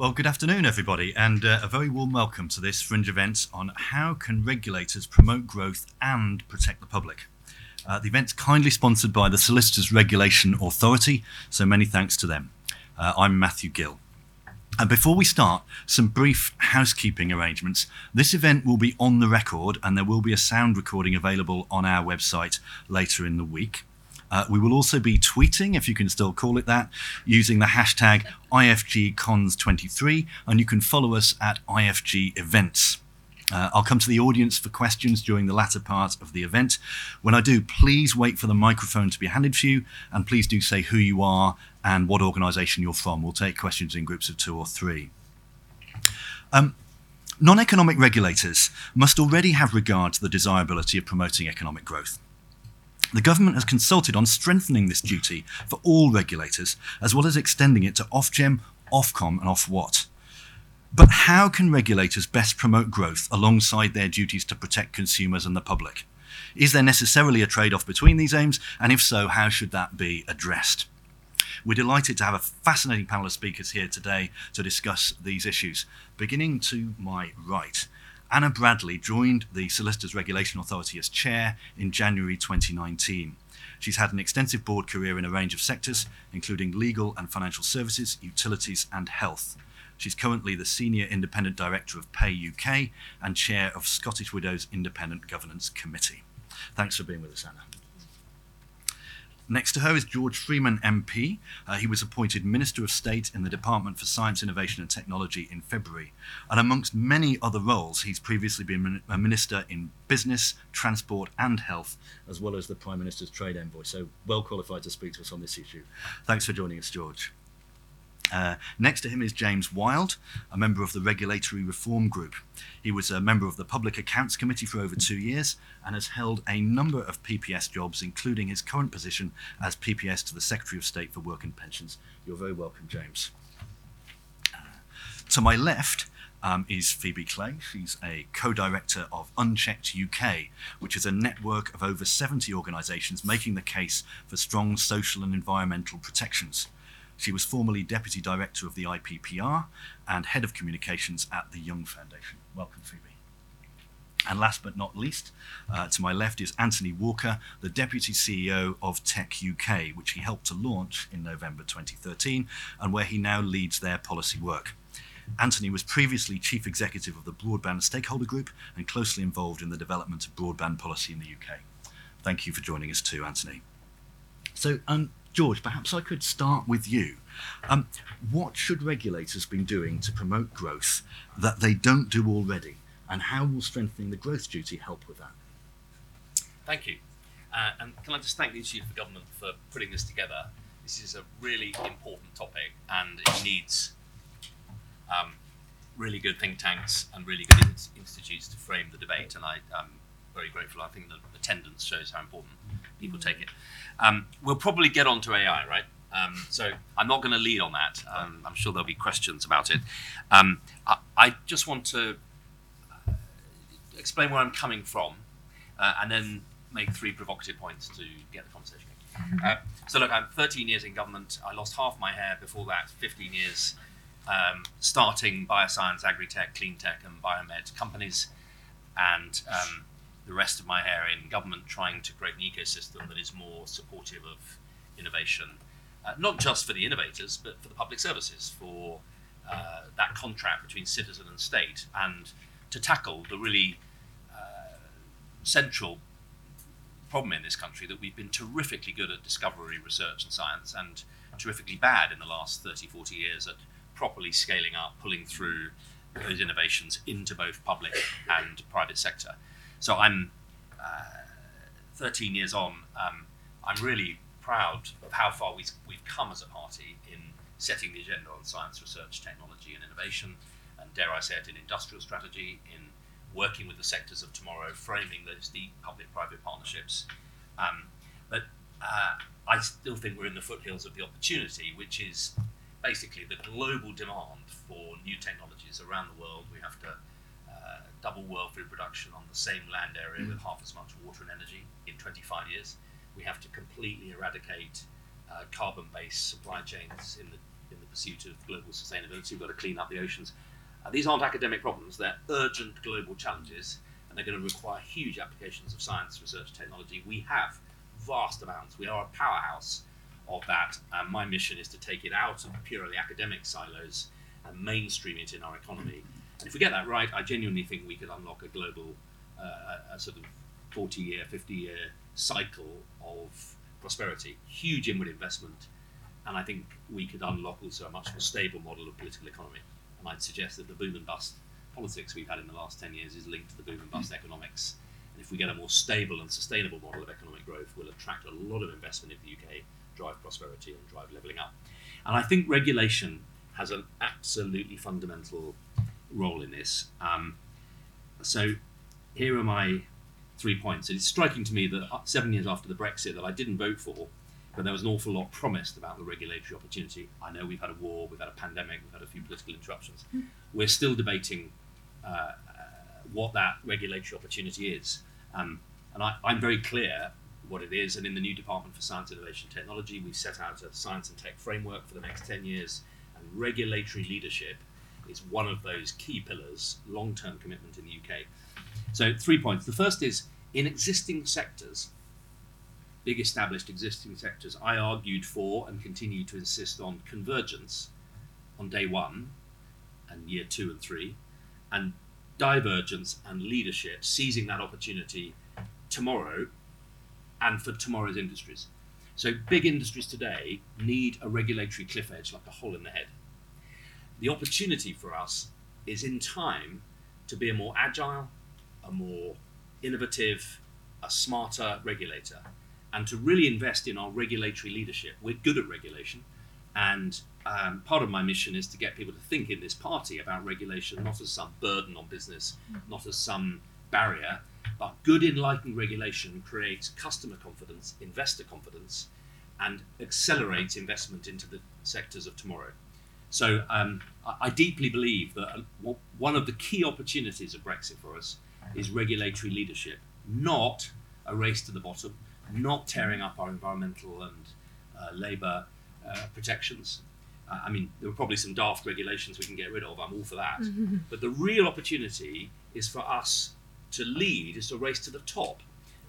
Well, good afternoon, everybody, and uh, a very warm welcome to this Fringe event on how can regulators promote growth and protect the public. Uh, the event's kindly sponsored by the Solicitors Regulation Authority, so many thanks to them. Uh, I'm Matthew Gill. And before we start, some brief housekeeping arrangements. This event will be on the record, and there will be a sound recording available on our website later in the week. Uh, we will also be tweeting, if you can still call it that, using the hashtag IFGCons23, and you can follow us at IFG Events. Uh, I'll come to the audience for questions during the latter part of the event. When I do, please wait for the microphone to be handed to you, and please do say who you are and what organisation you're from. We'll take questions in groups of two or three. Um, Non economic regulators must already have regard to the desirability of promoting economic growth. The government has consulted on strengthening this duty for all regulators, as well as extending it to Ofgem, Ofcom, and Ofwat. But how can regulators best promote growth alongside their duties to protect consumers and the public? Is there necessarily a trade off between these aims? And if so, how should that be addressed? We're delighted to have a fascinating panel of speakers here today to discuss these issues. Beginning to my right, Anna Bradley joined the Solicitors Regulation Authority as chair in January 2019. She's had an extensive board career in a range of sectors, including legal and financial services, utilities, and health. She's currently the Senior Independent Director of Pay UK and Chair of Scottish Widows Independent Governance Committee. Thanks for being with us, Anna. Next to her is George Freeman MP. Uh, he was appointed Minister of State in the Department for Science, Innovation and Technology in February. And amongst many other roles, he's previously been a Minister in Business, Transport and Health, as well as the Prime Minister's Trade Envoy. So well qualified to speak to us on this issue. Thanks for joining us, George. Uh, next to him is James Wild, a member of the Regulatory Reform Group. He was a member of the Public Accounts Committee for over two years and has held a number of PPS jobs, including his current position as PPS to the Secretary of State for Work and Pensions. You're very welcome, James. Uh, to my left um, is Phoebe Clay. She's a co director of Unchecked UK, which is a network of over 70 organisations making the case for strong social and environmental protections. She was formerly Deputy Director of the IPPR and Head of Communications at the Young Foundation. Welcome, Phoebe. And last but not least, uh, to my left is Antony Walker, the Deputy CEO of Tech UK, which he helped to launch in November 2013 and where he now leads their policy work. Antony was previously Chief Executive of the Broadband Stakeholder Group and closely involved in the development of broadband policy in the UK. Thank you for joining us too, Antony. So, um, George, perhaps I could start with you. Um, what should regulators be doing to promote growth that they don't do already? And how will strengthening the growth duty help with that? Thank you. Uh, and can I just thank the Institute for Government for putting this together? This is a really important topic and it needs um, really good think tanks and really good institutes to frame the debate. And I, am very grateful. I think the attendance shows how important people take it. Um, we'll probably get on to AI, right? Um, so I'm not going to lead on that. Um, I'm sure there'll be questions about it. Um, I, I, just want to uh, explain where I'm coming from, uh, and then make three provocative points to get the conversation going. Uh, so look, I'm 13 years in government. I lost half my hair before that. 15 years um, starting bioscience, agri-tech, clean tech, and biomed companies, and um, the rest of my hair in government trying to create an ecosystem that is more supportive of innovation, uh, not just for the innovators, but for the public services, for uh, that contract between citizen and state, and to tackle the really uh, central problem in this country that we've been terrifically good at discovery, research, and science, and terrifically bad in the last 30, 40 years at properly scaling up, pulling through those innovations into both public and private sector. So I'm uh, 13 years on. Um, I'm really proud of how far we've, we've come as a party in setting the agenda on science, research, technology, and innovation, and dare I say it, in industrial strategy, in working with the sectors of tomorrow, framing those deep public-private partnerships. Um, but uh, I still think we're in the foothills of the opportunity, which is basically the global demand for new technologies around the world. We have to double world food production on the same land area mm. with half as much water and energy in 25 years. We have to completely eradicate uh, carbon based supply chains in the in the pursuit of global sustainability. We've got to clean up the oceans. Uh, these aren't academic problems, they're urgent global challenges, and they're going to require huge applications of science, research, technology. We have vast amounts. We are a powerhouse of that, and my mission is to take it out of purely academic silos and mainstream it in our economy. If we get that right, I genuinely think we could unlock a global, uh, a sort of 40 year, 50 year cycle of prosperity, huge inward investment, and I think we could unlock also a much more stable model of political economy. And I'd suggest that the boom and bust politics we've had in the last 10 years is linked to the boom and bust economics. And if we get a more stable and sustainable model of economic growth, we'll attract a lot of investment in the UK, drive prosperity, and drive levelling up. And I think regulation has an absolutely fundamental role in this. Um, so here are my three points. It's striking to me that seven years after the Brexit that I didn't vote for, but there was an awful lot promised about the regulatory opportunity. I know we've had a war, we've had a pandemic, we've had a few political interruptions. Mm. We're still debating uh, uh, what that regulatory opportunity is. Um, and I, I'm very clear what it is. And in the new Department for Science, Innovation, and Technology, we've set out a science and tech framework for the next 10 years. And regulatory leadership is one of those key pillars, long term commitment in the UK. So, three points. The first is in existing sectors, big established existing sectors, I argued for and continue to insist on convergence on day one and year two and three, and divergence and leadership, seizing that opportunity tomorrow and for tomorrow's industries. So, big industries today need a regulatory cliff edge like a hole in the head. The opportunity for us is in time to be a more agile, a more innovative, a smarter regulator, and to really invest in our regulatory leadership. We're good at regulation, and um, part of my mission is to get people to think in this party about regulation not as some burden on business, not as some barrier, but good enlightened regulation creates customer confidence, investor confidence, and accelerates investment into the sectors of tomorrow. So um, I deeply believe that uh, one of the key opportunities of Brexit for us is regulatory leadership, not a race to the bottom, not tearing up our environmental and uh, labour uh, protections. Uh, I mean, there are probably some daft regulations we can get rid of. I'm all for that. Mm-hmm. But the real opportunity is for us to lead, is to race to the top,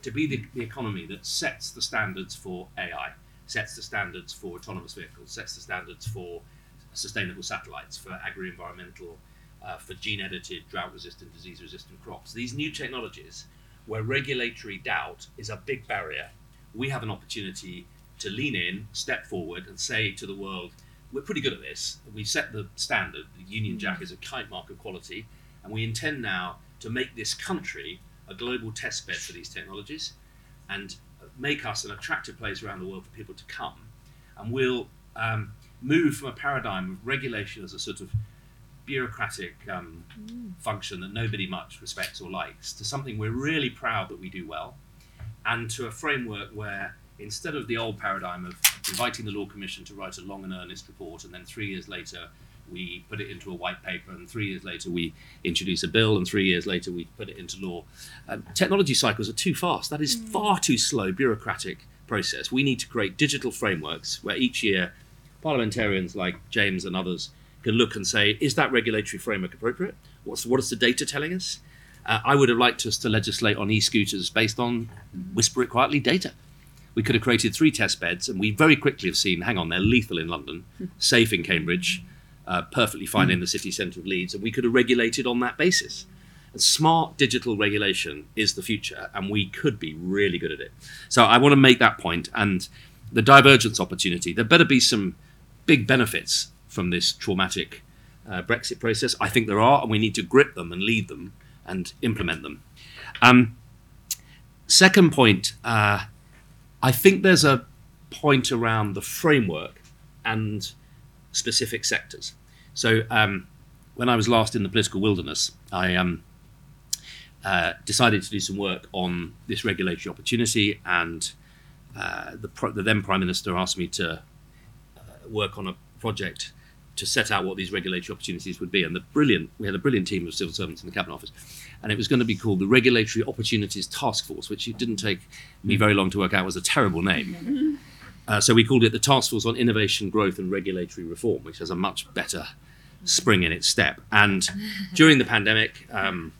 to be the, the economy that sets the standards for AI, sets the standards for autonomous vehicles, sets the standards for sustainable satellites, for agri-environmental uh, for gene edited, drought resistant, disease resistant crops. These new technologies, where regulatory doubt is a big barrier, we have an opportunity to lean in, step forward, and say to the world, we're pretty good at this. We've set the standard. The Union Jack is a kite mark of quality, and we intend now to make this country a global test bed for these technologies and make us an attractive place around the world for people to come. And we'll um, move from a paradigm of regulation as a sort of bureaucratic um, mm. function that nobody much respects or likes to something we're really proud that we do well, and to a framework where instead of the old paradigm of inviting the Law Commission to write a long and earnest report, and then three years later we put it into a white paper, and three years later we introduce a bill, and three years later we put it into law. Um, technology cycles are too fast. That is mm. far too slow, bureaucratic process. We need to create digital frameworks where each year parliamentarians like James and others can look and say, is that regulatory framework appropriate? What's, what is the data telling us? Uh, I would have liked us to legislate on e-scooters based on, whisper it quietly, data. We could have created three test beds, and we very quickly have seen, hang on, they're lethal in London, safe in Cambridge, uh, perfectly fine in the city centre of Leeds, and we could have regulated on that basis. And smart digital regulation is the future, and we could be really good at it. So I want to make that point, and the divergence opportunity. There better be some big benefits from this traumatic uh, Brexit process. I think there are, and we need to grip them and lead them and implement them. Um, second point, uh, I think there's a point around the framework and specific sectors. So um, when I was last in the political wilderness, I um, uh, decided to do some work on this regulatory opportunity, and uh, the, pro- the, then Prime Minister asked me to work on a project to set out what these regulatory opportunities would be. And the brilliant, we had a brilliant team of civil servants in the Cabinet Office, and it was going to be called the Regulatory Opportunities Task Force, which it didn't take me very long to work out was a terrible name. Uh, so we called it the Task Force on Innovation, Growth and Regulatory Reform, which has a much better spring in its step. And during the pandemic, um,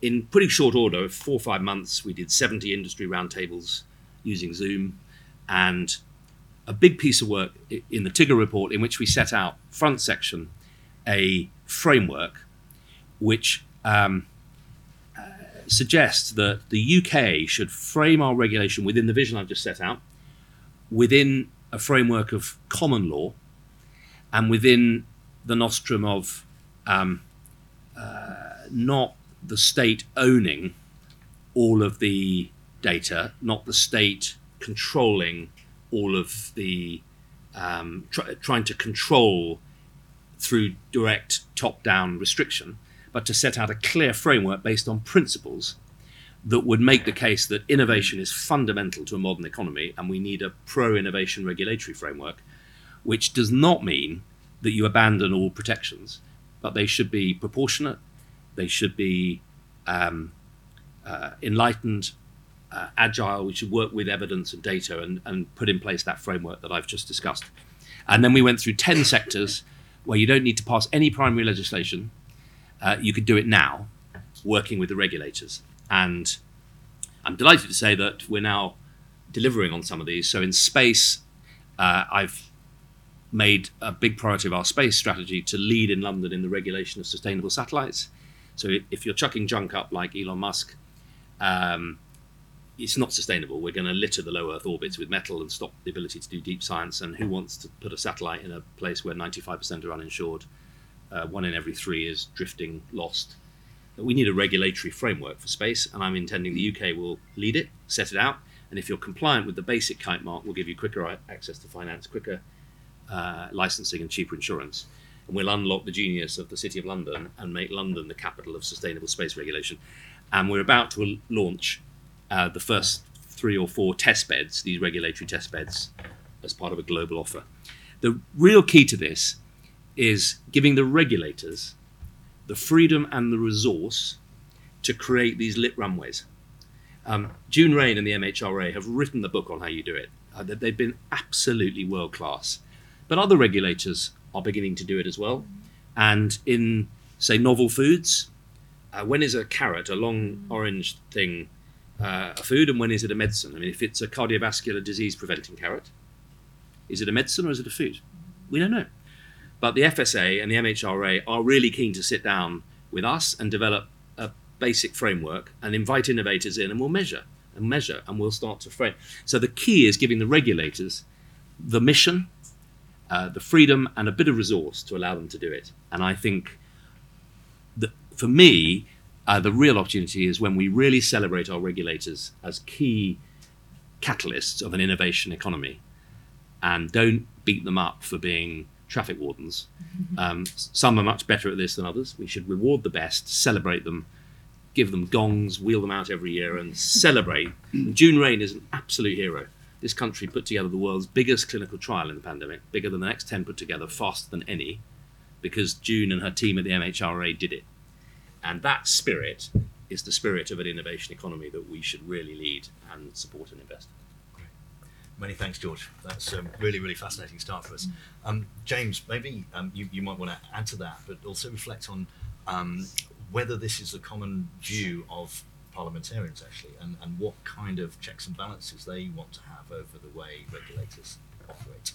in pretty short order, four or five months, we did 70 industry roundtables using Zoom and a big piece of work in the TIGRR report in which we set out front section a framework which um, uh, suggests that the UK should frame our regulation within the vision I've just set out, within a framework of common law, and within the nostrum of um, uh, not the state owning all of the data, not the state controlling all of the um, try, trying to control through direct top-down restriction, but to set out a clear framework based on principles that would make the case that innovation is fundamental to a modern economy, and we need a pro-innovation regulatory framework, which does not mean that you abandon all protections, but they should be proportionate, they should be um, uh, enlightened, uh, agile. We should work with evidence and data and, and put in place that framework that I've just discussed. And then we went through 10 sectors where you don't need to pass any primary legislation. Uh, you could do it now, working with the regulators. And I'm delighted to say that we're now delivering on some of these. So in space, uh, I've made a big priority of our space strategy to lead in London in the regulation of sustainable satellites. So if you're chucking junk up like Elon Musk, um, it's not sustainable. We're going to litter the low Earth orbits with metal and stop the ability to do deep science. And who wants to put a satellite in a place where 95% are uninsured? Uh, one in every three is drifting lost. But we need a regulatory framework for space, and I'm intending the UK will lead it, set it out. And if you're compliant with the basic kite mark, we'll give you quicker access to finance, quicker uh, licensing, and cheaper insurance. And we'll unlock the genius of the City of London and make London the capital of sustainable space regulation. And we're about to launch uh, the first three or four test beds, these regulatory test beds, as part of a global offer. The real key to this is giving the regulators the freedom and the resource to create these lit runways. Um, June Raine and the MHRA have written the book on how you do it. Uh, they've been absolutely world class. But other regulators are beginning to do it as well. And in, say, novel foods, uh, when is a carrot, a long orange thing, uh, a food and when is it a medicine? I mean, if it's a cardiovascular disease preventing carrot, is it a medicine or is it a food? We don't know. But the FSA and the MHRA are really keen to sit down with us and develop a basic framework and invite innovators in and we'll measure and measure and we'll start to frame. So the key is giving the regulators the mission, uh, the freedom, and a bit of resource to allow them to do it. And I think that for me, uh, the real opportunity is when we really celebrate our regulators as key catalysts of an innovation economy and don't beat them up for being traffic wardens. Um, some are much better at this than others. We should reward the best, celebrate them, give them gongs, wheel them out every year, and celebrate. June Raine is an absolute hero. This country put together the world's biggest clinical trial in the pandemic, bigger than the next 10 put together, faster than any, because June and her team at the MHRA did it. And that spirit is the spirit of an innovation economy that we should really lead and support and invest. in. Many thanks, George. That's a really, really fascinating start for us. Um, James, maybe um, you, you might want to add to that, but also reflect on um, whether this is a common view of parliamentarians, actually, and, and what kind of checks and balances they want to have over the way regulators operate.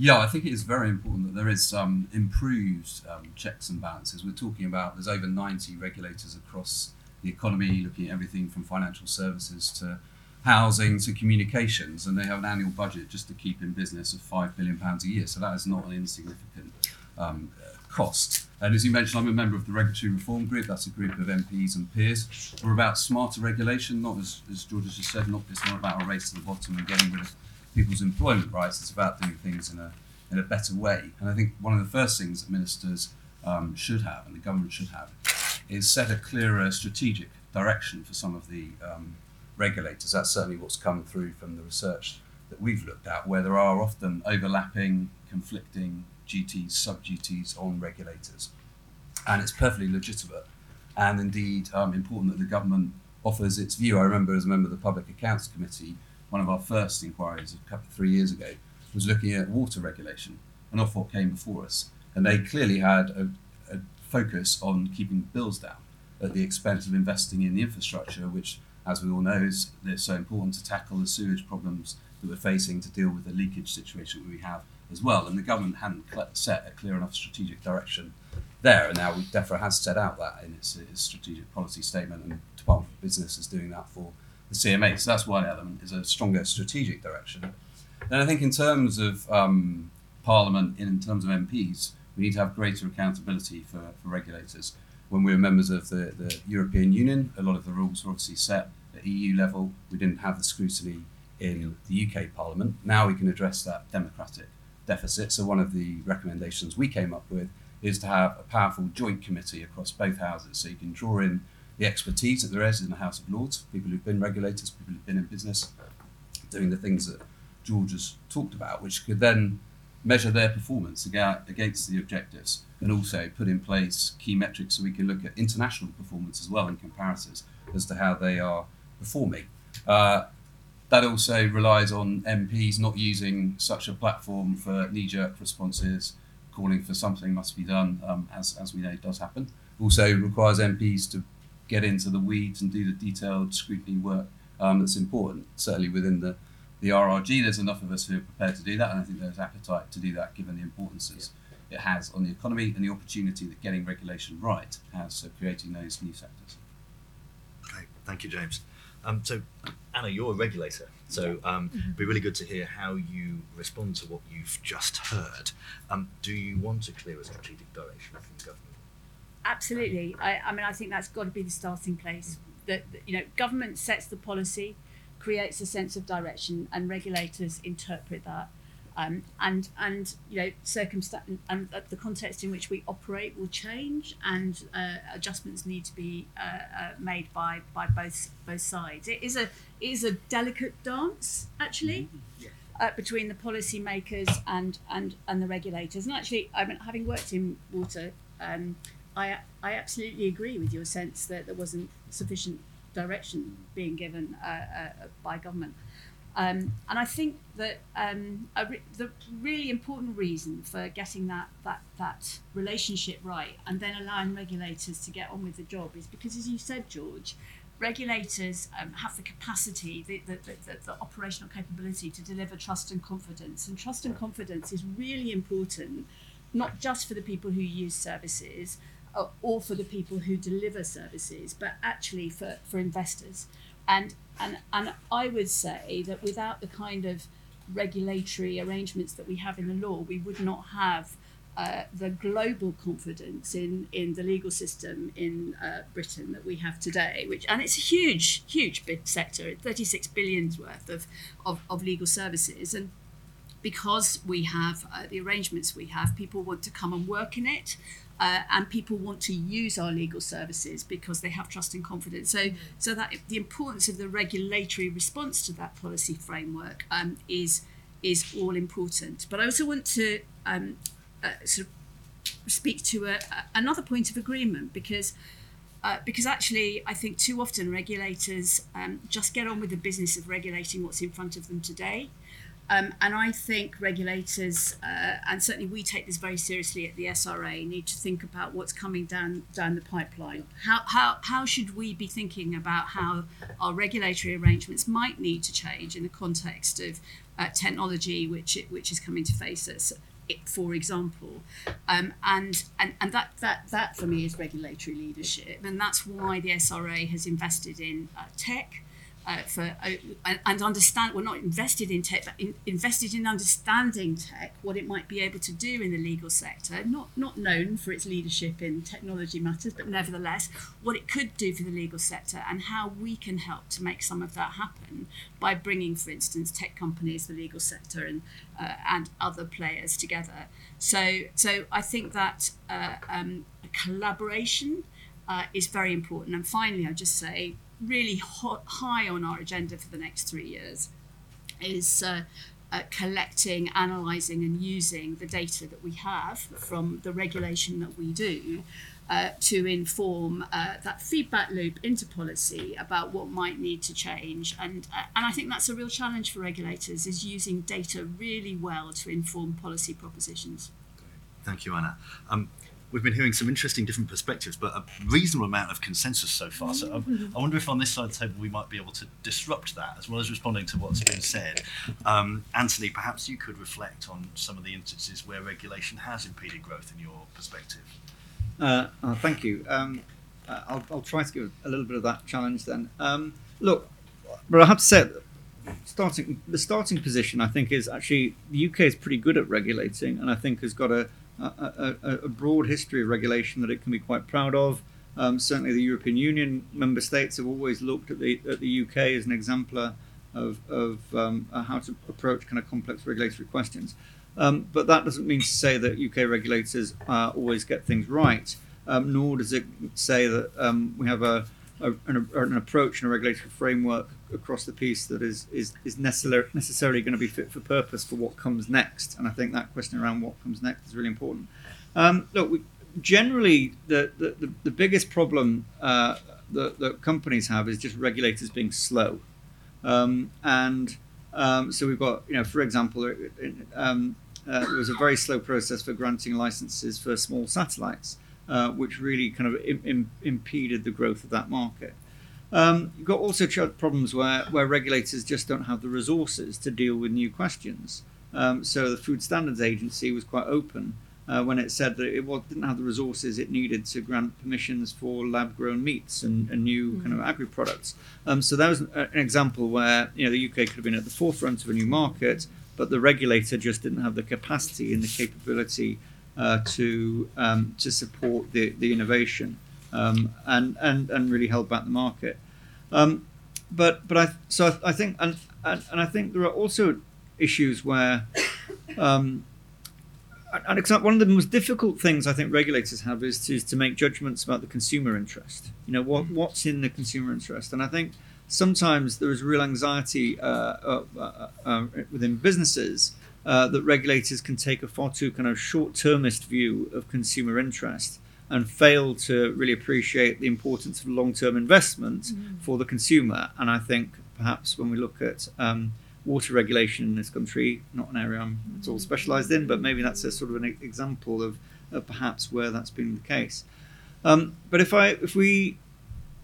Yeah, I think it is very important that there is um, improved um, checks and balances. We're talking about there's over 90 regulators across the economy, looking at everything from financial services to housing to communications, and they have an annual budget just to keep in business of five billion pounds a year. So that is not an insignificant um, cost. And as you mentioned, I'm a member of the Regulatory Reform Group. That's a group of MPs and peers. We're about smarter regulation, not as, as George has just said, not it's not about a race to the bottom and getting rid of people's employment rights. It's about doing things in a in a better way. And I think one of the first things that ministers um, should have and the government should have is set a clearer strategic direction for some of the um, regulators. That's certainly what's come through from the research that we've looked at, where there are often overlapping, conflicting duties, sub duties on regulators. And it's perfectly legitimate and indeed um, important that the government offers its view. I remember as a member of the Public Accounts Committee one of our first inquiries a couple of three years ago was looking at water regulation, and off Ofwat came before us, and they clearly had a, a focus on keeping bills down at the expense of investing in the infrastructure, which, as we all know, is, so important to tackle the sewage problems that we're facing to deal with the leakage situation we have as well. And the government hadn't set a clear enough strategic direction there, and now DEFRA has set out that in its, its strategic policy statement, and Department for Business is doing that for the CMA. So that's one element is a stronger strategic direction. Then I think in terms of um, Parliament, in terms of MPs, we need to have greater accountability for, for regulators. When we were members of the, the European Union, a lot of the rules were obviously set at EU level. We didn't have the scrutiny in the UK Parliament. Now we can address that democratic deficit. So one of the recommendations we came up with is to have a powerful joint committee across both houses. So you can draw in the expertise that there is in the House of Lords, people who've been regulators, people who've been in business, doing the things that George has talked about, which could then measure their performance against the objectives and also put in place key metrics so we can look at international performance as well in comparisons as to how they are performing. Uh, that also relies on MPs not using such a platform for knee jerk responses, calling for something must be done, um, as, as we know does happen. Also requires MPs to get into the weeds and do the detailed scrutiny work um, that's important. Certainly within the, the RRG, there's enough of us who are prepared to do that, and I think there's appetite to do that given the importances yeah. it has on the economy and the opportunity that getting regulation right has for creating those new sectors. Okay, thank you, James. Um, so, Anna, you're a regulator, so um, mm-hmm. it'd be really good to hear how you respond to what you've just heard. Um, do you want a clearer strategic direction from the government? Absolutely. I, I mean, I think that's got to be the starting place. That you know, government sets the policy, creates a sense of direction, and regulators interpret that. Um, and and you know circumstance and the context in which we operate will change and uh, adjustments need to be uh, uh, made by by both both sides it is a it is a delicate dance actually mm-hmm. uh, between the policymakers and and and the regulators and actually I mean having worked in water um, I I absolutely agree with your sense that there wasn't sufficient direction being given uh, uh, by government um, and I think that um, re- the really important reason for getting that, that, that relationship right and then allowing regulators to get on with the job is because, as you said, George, regulators um, have the capacity, the, the, the, the, operational capability to deliver trust and confidence. And trust and confidence is really important, not just for the people who use services or for the people who deliver services, but actually for, for investors. And and and I would say that without the kind of regulatory arrangements that we have in the law, we would not have uh, the global confidence in, in the legal system in uh, Britain that we have today, which and it's a huge, huge big sector, 36 billions worth of, of, of legal services. And because we have uh, the arrangements we have, people want to come and work in it uh, and people want to use our legal services because they have trust and confidence. So, so that the importance of the regulatory response to that policy framework um, is is all important. But I also want to um, uh, sort of speak to a, a, another point of agreement because. Uh, because actually, I think too often regulators um, just get on with the business of regulating what's in front of them today. Um, and I think regulators, uh, and certainly we take this very seriously at the SRA, need to think about what's coming down down the pipeline. How, how, how should we be thinking about how our regulatory arrangements might need to change in the context of uh, technology which, it, which is coming to face us, for example? Um, and and, and that, that, that for me is regulatory leadership. And that's why the SRA has invested in uh, tech uh, for uh, and understand we're not invested in tech but in, invested in understanding tech what it might be able to do in the legal sector not not known for its leadership in technology matters but nevertheless what it could do for the legal sector and how we can help to make some of that happen by bringing for instance tech companies the legal sector and uh, and other players together. So so I think that uh, um, collaboration uh, is very important. And finally I'll just say really hot, high on our agenda for the next three years is uh, uh, collecting, analysing, and using the data that we have from the regulation that we do uh, to inform uh, that feedback loop into policy about what might need to change. And, uh, and I think that's a real challenge for regulators is using data really well to inform policy propositions. Thank you, Anna. Um, we've been hearing some interesting different perspectives, but a reasonable amount of consensus so far. So um, I wonder if on this side of the table we might be able to disrupt that as well as responding to what's been said. Um, Antony, perhaps you could reflect on some of the instances where regulation has impeded growth in your perspective. Uh, oh, thank you. Um, uh, I'll, I'll try to give a little bit of that challenge then. Um, look, but I have to say, starting the starting position, I think, is actually the UK is pretty good at regulating, and I think has got a a, a, a broad history of regulation that it can be quite proud of. Um, certainly, the European Union member states have always looked at the at the UK as an exemplar of of um, how to approach kind of complex regulatory questions. Um, but that doesn't mean to say that UK regulators uh, always get things right, um, nor does it say that um, we have a, a an, an, approach and a regulatory framework across the piece that is is, is necessarily necessarily going to be fit for purpose for what comes next. And I think that question around what comes next is really important. Um, look, we, generally, the, the, the, the, biggest problem uh, that, that companies have is just regulators being slow. Um, and um, so we've got, you know, for example, um, uh, was a very slow process for granting licenses for small satellites, uh, which really kind of Im- Im- impeded the growth of that market. Um, you've got also problems where, where regulators just don't have the resources to deal with new questions. Um, so the Food Standards Agency was quite open uh, when it said that it was, didn't have the resources it needed to grant permissions for lab-grown meats and, and new mm. kind of agri products. Um, so that was an example where you know the UK could have been at the forefront of a new market, but the regulator just didn't have the capacity and the capability uh, to um, to support the, the innovation um, and, and and really held back the market. Um, but but I so I, I think and, and, and I think there are also issues where um, an example, one of the most difficult things I think regulators have is to, is to make judgments about the consumer interest. You know, what what's in the consumer interest, and I think sometimes there is real anxiety uh, uh, uh, uh within businesses uh, that regulators can take a far too kind of short-termist view of consumer interest and fail to really appreciate the importance of long-term investment mm. for the consumer. And I think perhaps when we look at um, water regulation in this country, not an area I'm at all specialised in, but maybe that's a sort of an example of, of perhaps where that's been the case. Um, but if I if we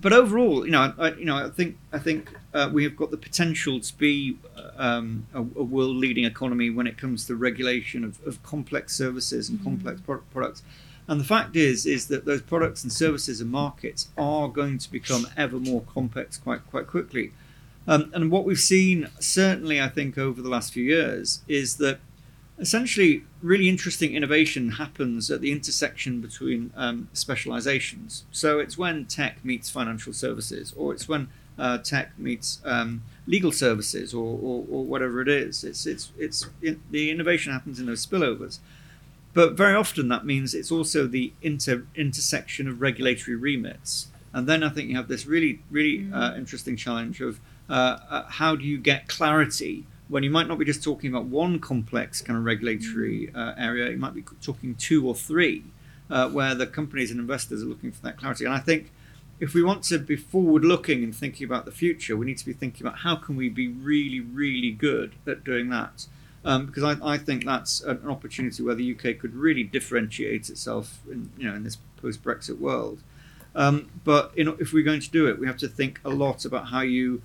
but overall, you know, I, you know, I think I think uh, we have got the potential to be um, a, a world-leading economy when it comes to regulation of, of complex services and mm-hmm. complex pro- products. And the fact is, is that those products and services and markets are going to become ever more complex quite quite quickly. Um, and what we've seen, certainly, I think, over the last few years, is that essentially really interesting innovation happens at the intersection between um, specializations. So it's when tech meets financial services, or it's when uh, tech meets um, legal services, or, or, or, whatever it is. It's, it's, it's, it, the innovation happens in those spillovers. But very often that means it's also the inter, intersection of regulatory remits. And then I think you have this really, really uh, mm. interesting challenge of uh, uh, how do you get clarity when you might not be just talking about one complex kind of regulatory mm. uh, area, you might be talking two or three, uh, where the companies and investors are looking for that clarity. And I think if we want to be forward looking and thinking about the future, we need to be thinking about how can we be really, really good at doing that. Um, because I, I, think that's an opportunity where the UK could really differentiate itself in, you know, in this post Brexit world. Um, but you know, if we're going to do it, we have to think a lot about how you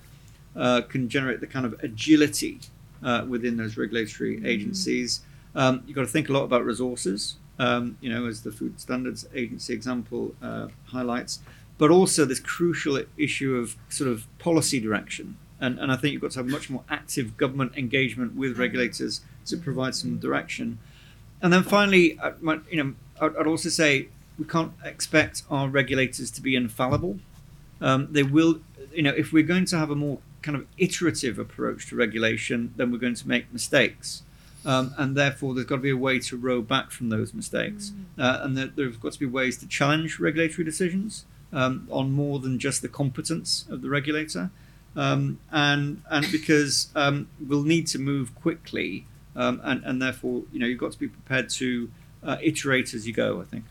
uh, can generate the kind of agility uh, within those regulatory mm-hmm. agencies. Um, you've got to think a lot about resources, um, you know, as the Food Standards Agency example uh, highlights, but also this crucial issue of sort of policy direction. And, and I think you've got to have much more active government engagement with mm-hmm. regulators to provide some direction. And then finally, you know, I'd also say we can't expect our regulators to be infallible. Um, they will, you know, if we're going to have a more kind of iterative approach to regulation, then we're going to make mistakes. Um, and therefore, there's got to be a way to row back from those mistakes. Mm. Uh, and there, there's got to be ways to challenge regulatory decisions um, on more than just the competence of the regulator. Um, and and because um, we'll need to move quickly, um, and, and therefore, you know, you've got to be prepared to uh, iterate as you go, I think.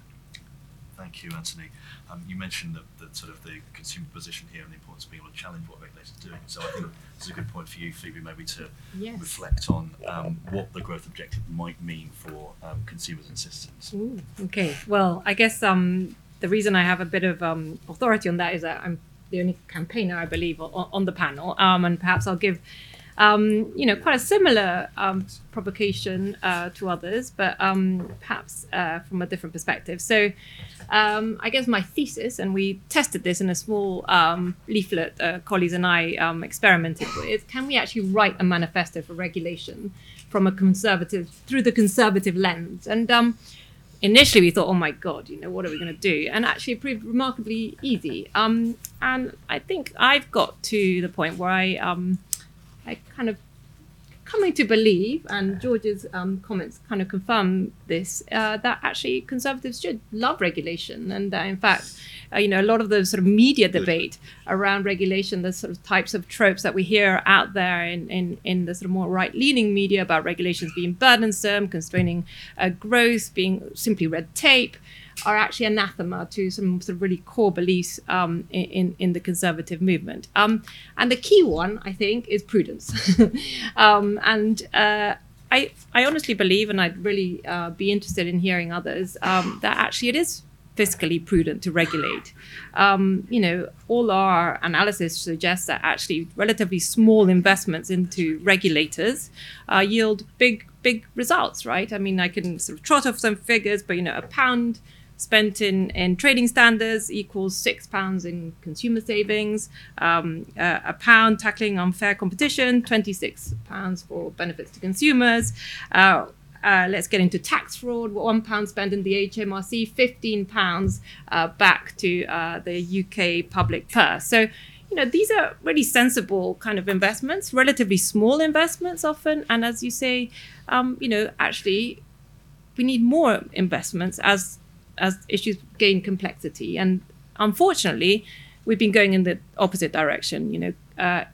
Thank you, Antony. Um, you mentioned that, that sort of the consumer position here and the importance of being able to challenge what regulators are doing. So I think it's a good point for you, Phoebe, maybe to Yes. reflect on um, what the growth objective might mean for um, consumers and citizens. Ooh, okay. Well, I guess um, the reason I have a bit of um, authority on that is that I'm the only campaigner, I believe, on, on the panel, um, and perhaps I'll give. Um, you know, quite a similar um, provocation uh, to others, but um, perhaps uh, from a different perspective. So, um, I guess my thesis, and we tested this in a small um, leaflet uh, colleagues and I um, experimented with, can we actually write a manifesto for regulation from a conservative through the conservative lens? And initially we thought, oh my god, you know, what are we going to do? And actually, it proved remarkably easy. Um, and I think I've got to the point where I, um, I kind of coming to believe, and George's um, comments kind of confirm this, uh, that actually conservatives should love regulation, and that in fact, uh, you know, a lot of the sort of media debate around regulation, the sort of types of tropes that we hear out there in, in, in the sort of more right-leaning media about regulations being burdensome, constraining uh, growth, being simply red tape, are actually anathema to some sort of really core beliefs um, in, in the conservative movement. Um, and the key one, I think, is prudence. um, and uh, I, I honestly believe, and I'd really uh, be interested in hearing others, um, that actually it is fiscally prudent to regulate. Um, you know, all our analysis suggests that actually relatively small investments into regulators uh, yield big, big results, right? I mean, I can sort of trot off some figures, but you know, a pound spent in, in trading standards equals six pounds in consumer savings. Um, uh, a pound tackling unfair competition, 26 pounds for benefits to consumers. Uh, uh, let's get into tax fraud. One pound spent in the HMRC, 15 pounds uh, back to uh, the UK public purse. So, you know, these are really sensible kind of investments, relatively small investments often. And as you say, um, you know, actually, we need more investments as as issues gain complexity. And unfortunately, we've been going in the opposite direction. You know, uh,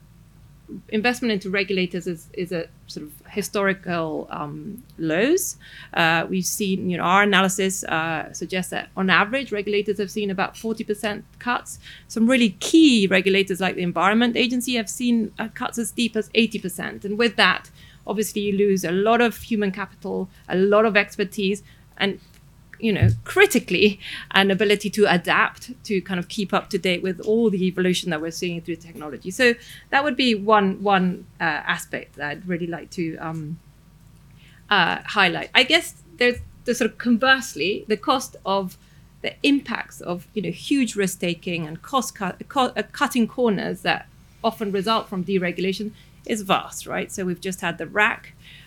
investment into regulators is, is a sort of historical um, lows. Uh, we've seen, you know, our analysis uh, suggests that on average, regulators have seen about 40% cuts. Some really key regulators like the Environment Agency have seen uh, cuts as deep as 80%. And with that, obviously, you lose a lot of human capital, a lot of expertise, and you know, critically, an ability to adapt to kind of keep up to date with all the evolution that we're seeing through technology. So that would be one one uh, aspect that I'd really like to um, uh, highlight. I guess there's the sort of conversely the cost of the impacts of you know huge risk taking and cost cut, co- uh, cutting corners that often result from deregulation is vast, right? So we've just had the RAAC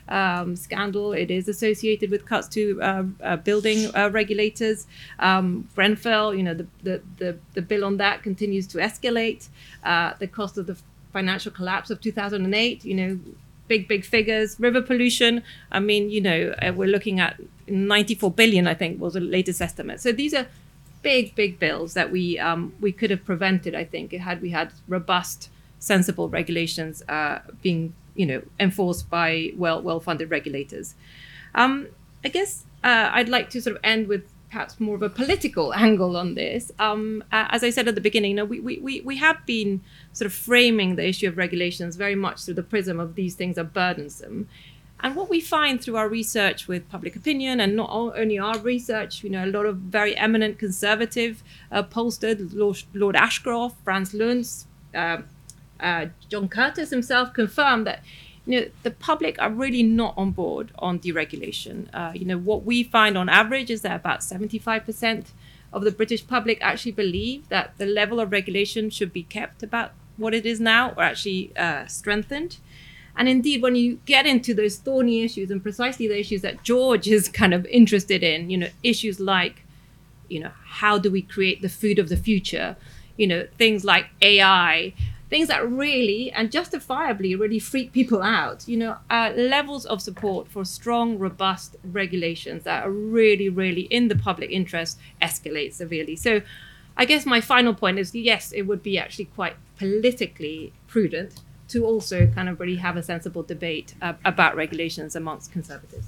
um, scandal. It is associated with cuts to uh, uh, building uh, regulators. Um, Grenfell, you know, the, the, the, the, bill on that continues to escalate. Uh, the cost of the financial collapse of 2008, you know, big, big figures. River pollution, I mean, you know, uh, we're looking at 94 billion, I think, was the latest estimate. So these are big, big bills that we um, we could have prevented, I think, had we had robust sensible regulations uh, being you know enforced by well well funded regulators. Um, I guess uh, I'd like to sort of end with perhaps more of a political angle on this. Um, uh, as I said at the beginning, you know, we, we, we have been sort of framing the issue of regulations very much through the prism of these things are burdensome. And what we find through our research with public opinion, and not only our research, you know, a lot of very eminent conservative uh, pollsters, Lord, Lord Ashcroft, Frank Luntz, uh, uh, John Curtice himself confirmed that you know the public are really not on board on deregulation. Uh, you know what we find on average is that about 75% of the British public actually believe that the level of regulation should be kept about what it is now, or actually uh, strengthened. And indeed, when you get into those thorny issues, and precisely the issues that George is kind of interested in, you know, issues like, you know, how do we create the food of the future? You know, things like AI, things that really and justifiably really freak people out. You know, uh, levels of support for strong, robust regulations that are really, really in the public interest escalate severely. So, I guess my final point is yes, it would be actually quite politically prudent to also kind of really have a sensible debate uh, about regulations amongst conservatives.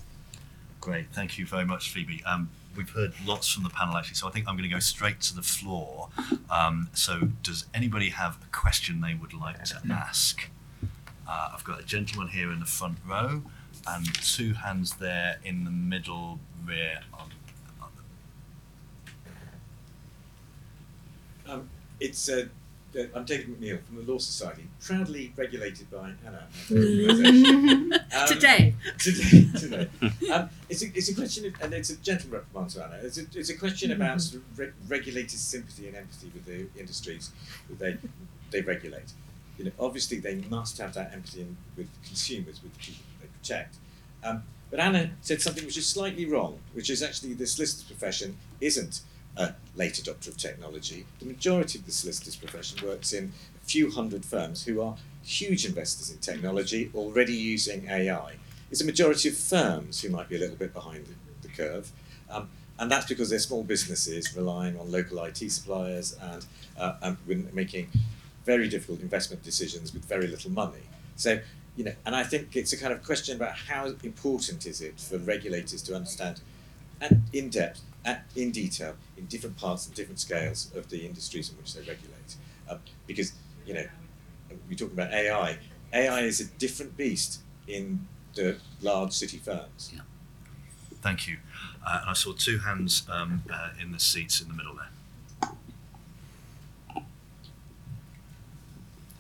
Great, thank you very much, Phoebe. Um, we've heard lots from the panel actually, so I think I'm going to go straight to the floor. Um, so, does anybody have a question they would like to ask? Uh, I've got a gentleman here in the front row, and two hands there in the middle rear. On, on Um, it's uh, uh, I'm David McNeil from the Law Society, proudly regulated by Anna. Um, Today. today, today. Um, it's, a, it's a question, of, and it's a gentle reprimand to Anna. It's a, it's a question about sort of re- regulators' sympathy and empathy with the industries that they they regulate. You know, obviously they must have that empathy in, with consumers, with the people that they protect. Um, but Anna said something which is slightly wrong, which is actually the solicitor's profession isn't a late adopter of technology. The majority of the solicitor's profession works in a few hundred firms who are huge investors in technology, already using AI. It's a majority of firms who might be a little bit behind the, the curve. Um, and that's because they're small businesses relying on local IT suppliers and, uh, and making very difficult investment decisions with very little money. So, you know, and I think it's a kind of question about how important is it for regulators to understand and in depth, and in detail, in different parts and different scales of the industries in which they regulate. Um, because, you know, we're talking about AI. AI is a different beast in the large city firms. Yeah. Thank you. Uh, and I saw two hands um, uh, in the seats in the middle there.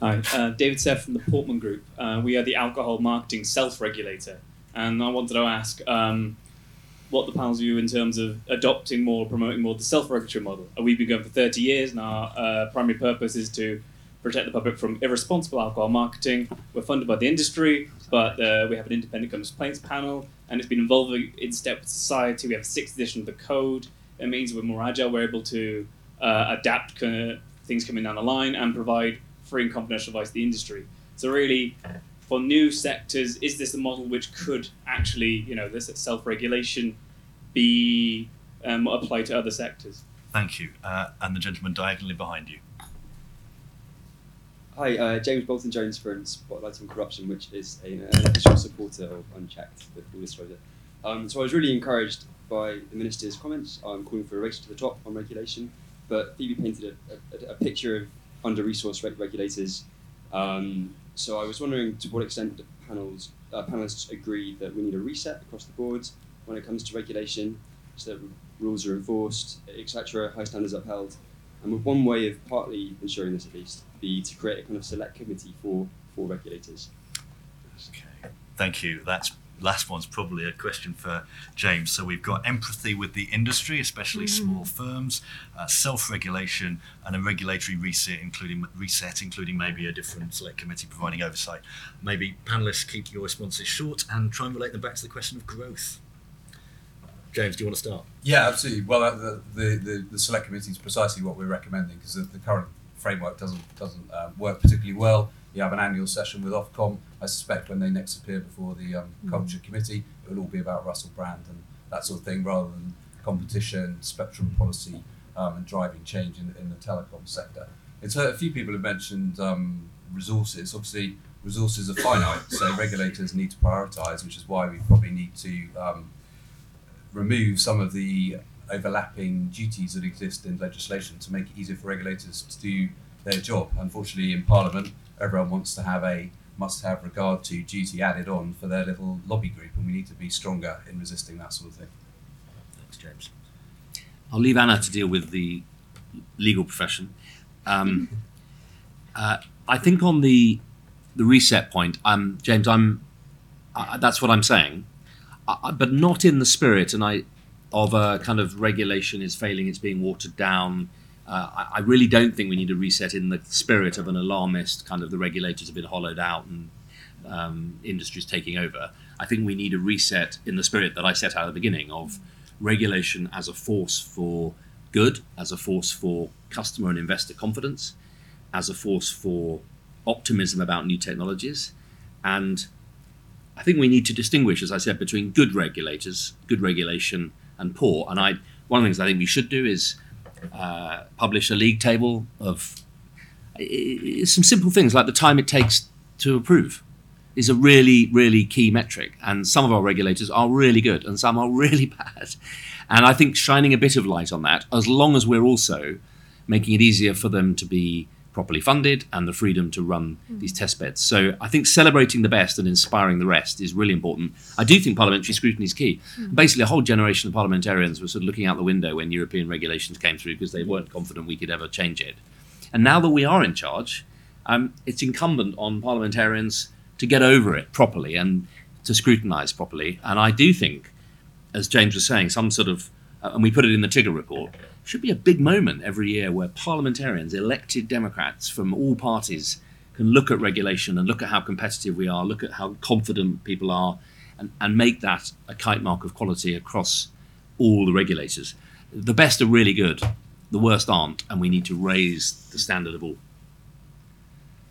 Hi, uh, David Seff from the Portman Group. Uh, we are the alcohol marketing self-regulator, and I wanted to ask um, what the panel's view in terms of adopting more, promoting more the self-regulatory model. We've been going for 30 years, and our uh, primary purpose is to protect the public from irresponsible alcohol marketing. We're funded by the industry, but uh, we have an independent complaints panel, and it's been evolving in step with society. We have a sixth edition of the code. It means we're more agile. We're able to uh, adapt things coming down the line and provide free and confidential advice to the industry. So really, for new sectors, is this a model which could actually, you know, this self-regulation be um, applied to other sectors? Thank you. Uh, and the gentleman diagonally behind you. Hi, uh, James Bolton Jones from Spotlight on Corruption, which is a, an official supporter of Unchecked, with full disclosure. Um, so I was really encouraged by the Minister's comments on calling for a race to the top on regulation, but Phoebe painted a, a, a picture of under resourced reg- regulators. Um, so I was wondering to what extent the panels, uh, panelists agree that we need a reset across the board when it comes to regulation, so that rules are enforced, etc., high standards upheld. And with one way of partly ensuring this at least be to create a kind of select committee for, for regulators. Okay. Thank you. That's last one's probably a question for James. So we've got empathy with the industry, especially small firms, uh, self-regulation, and a regulatory reset, including reset, including maybe a different select committee providing oversight. Maybe panelists keep your responses short and try and relate them back to the question of growth. James, do you want to start? Yeah, absolutely. Well, uh, the, the, the, the select committee is precisely what we're recommending because the, the current framework doesn't doesn't um, work particularly well. You have an annual session with Ofcom. I suspect when they next appear before the um, Culture Committee, it will all be about Russell Brand and that sort of thing, rather than competition, spectrum policy, um, and driving change in, in the telecom sector. It's uh, a few people have mentioned um, resources. Obviously, resources are finite, so regulators need to prioritise, which is why we probably need to um, remove some of the overlapping duties that exist in legislation to make it easier for regulators to do their job. Unfortunately, in Parliament, everyone wants to have a must have regard to duty added on for their little lobby group, and we need to be stronger in resisting that sort of thing. Thanks, James. I'll leave Anna to deal with the legal profession. Um, uh, I think on the the reset point, um, James, I'm that's what I'm saying, but not in the spirit, and I of a kind of regulation is failing, it's being watered down. Uh, I, I really don't think we need a reset in the spirit of an alarmist kind of the regulators have been hollowed out and um, industries taking over. I think we need a reset in the spirit that I set out at the beginning of regulation as a force for good, as a force for customer and investor confidence, as a force for optimism about new technologies. And I think we need to distinguish, as I said, between good regulators, good regulation, and poor. And I, one of the things I think we should do is uh, publish a league table of i- some simple things like the time it takes to approve is a really, really key metric. And some of our regulators are really good and some are really bad. And I think shining a bit of light on that, as long as we're also making it easier for them to be properly funded and the freedom to run these test beds. So I think celebrating the best and inspiring the rest is really important. I do think parliamentary scrutiny is key. Basically, a whole generation of parliamentarians were sort of looking out the window when European regulations came through because they weren't confident we could ever change it. And now that we are in charge, um, it's incumbent on parliamentarians to get over it properly and to scrutinise properly. And I do think, as James was saying, some sort of, uh, and we put it in the TIGRR report, should be a big moment every year where parliamentarians, elected Democrats from all parties, can look at regulation and look at how competitive we are, look at how confident people are, and, and make that a kite mark of quality across all the regulators. The best are really good, the worst aren't, and we need to raise the standard of all.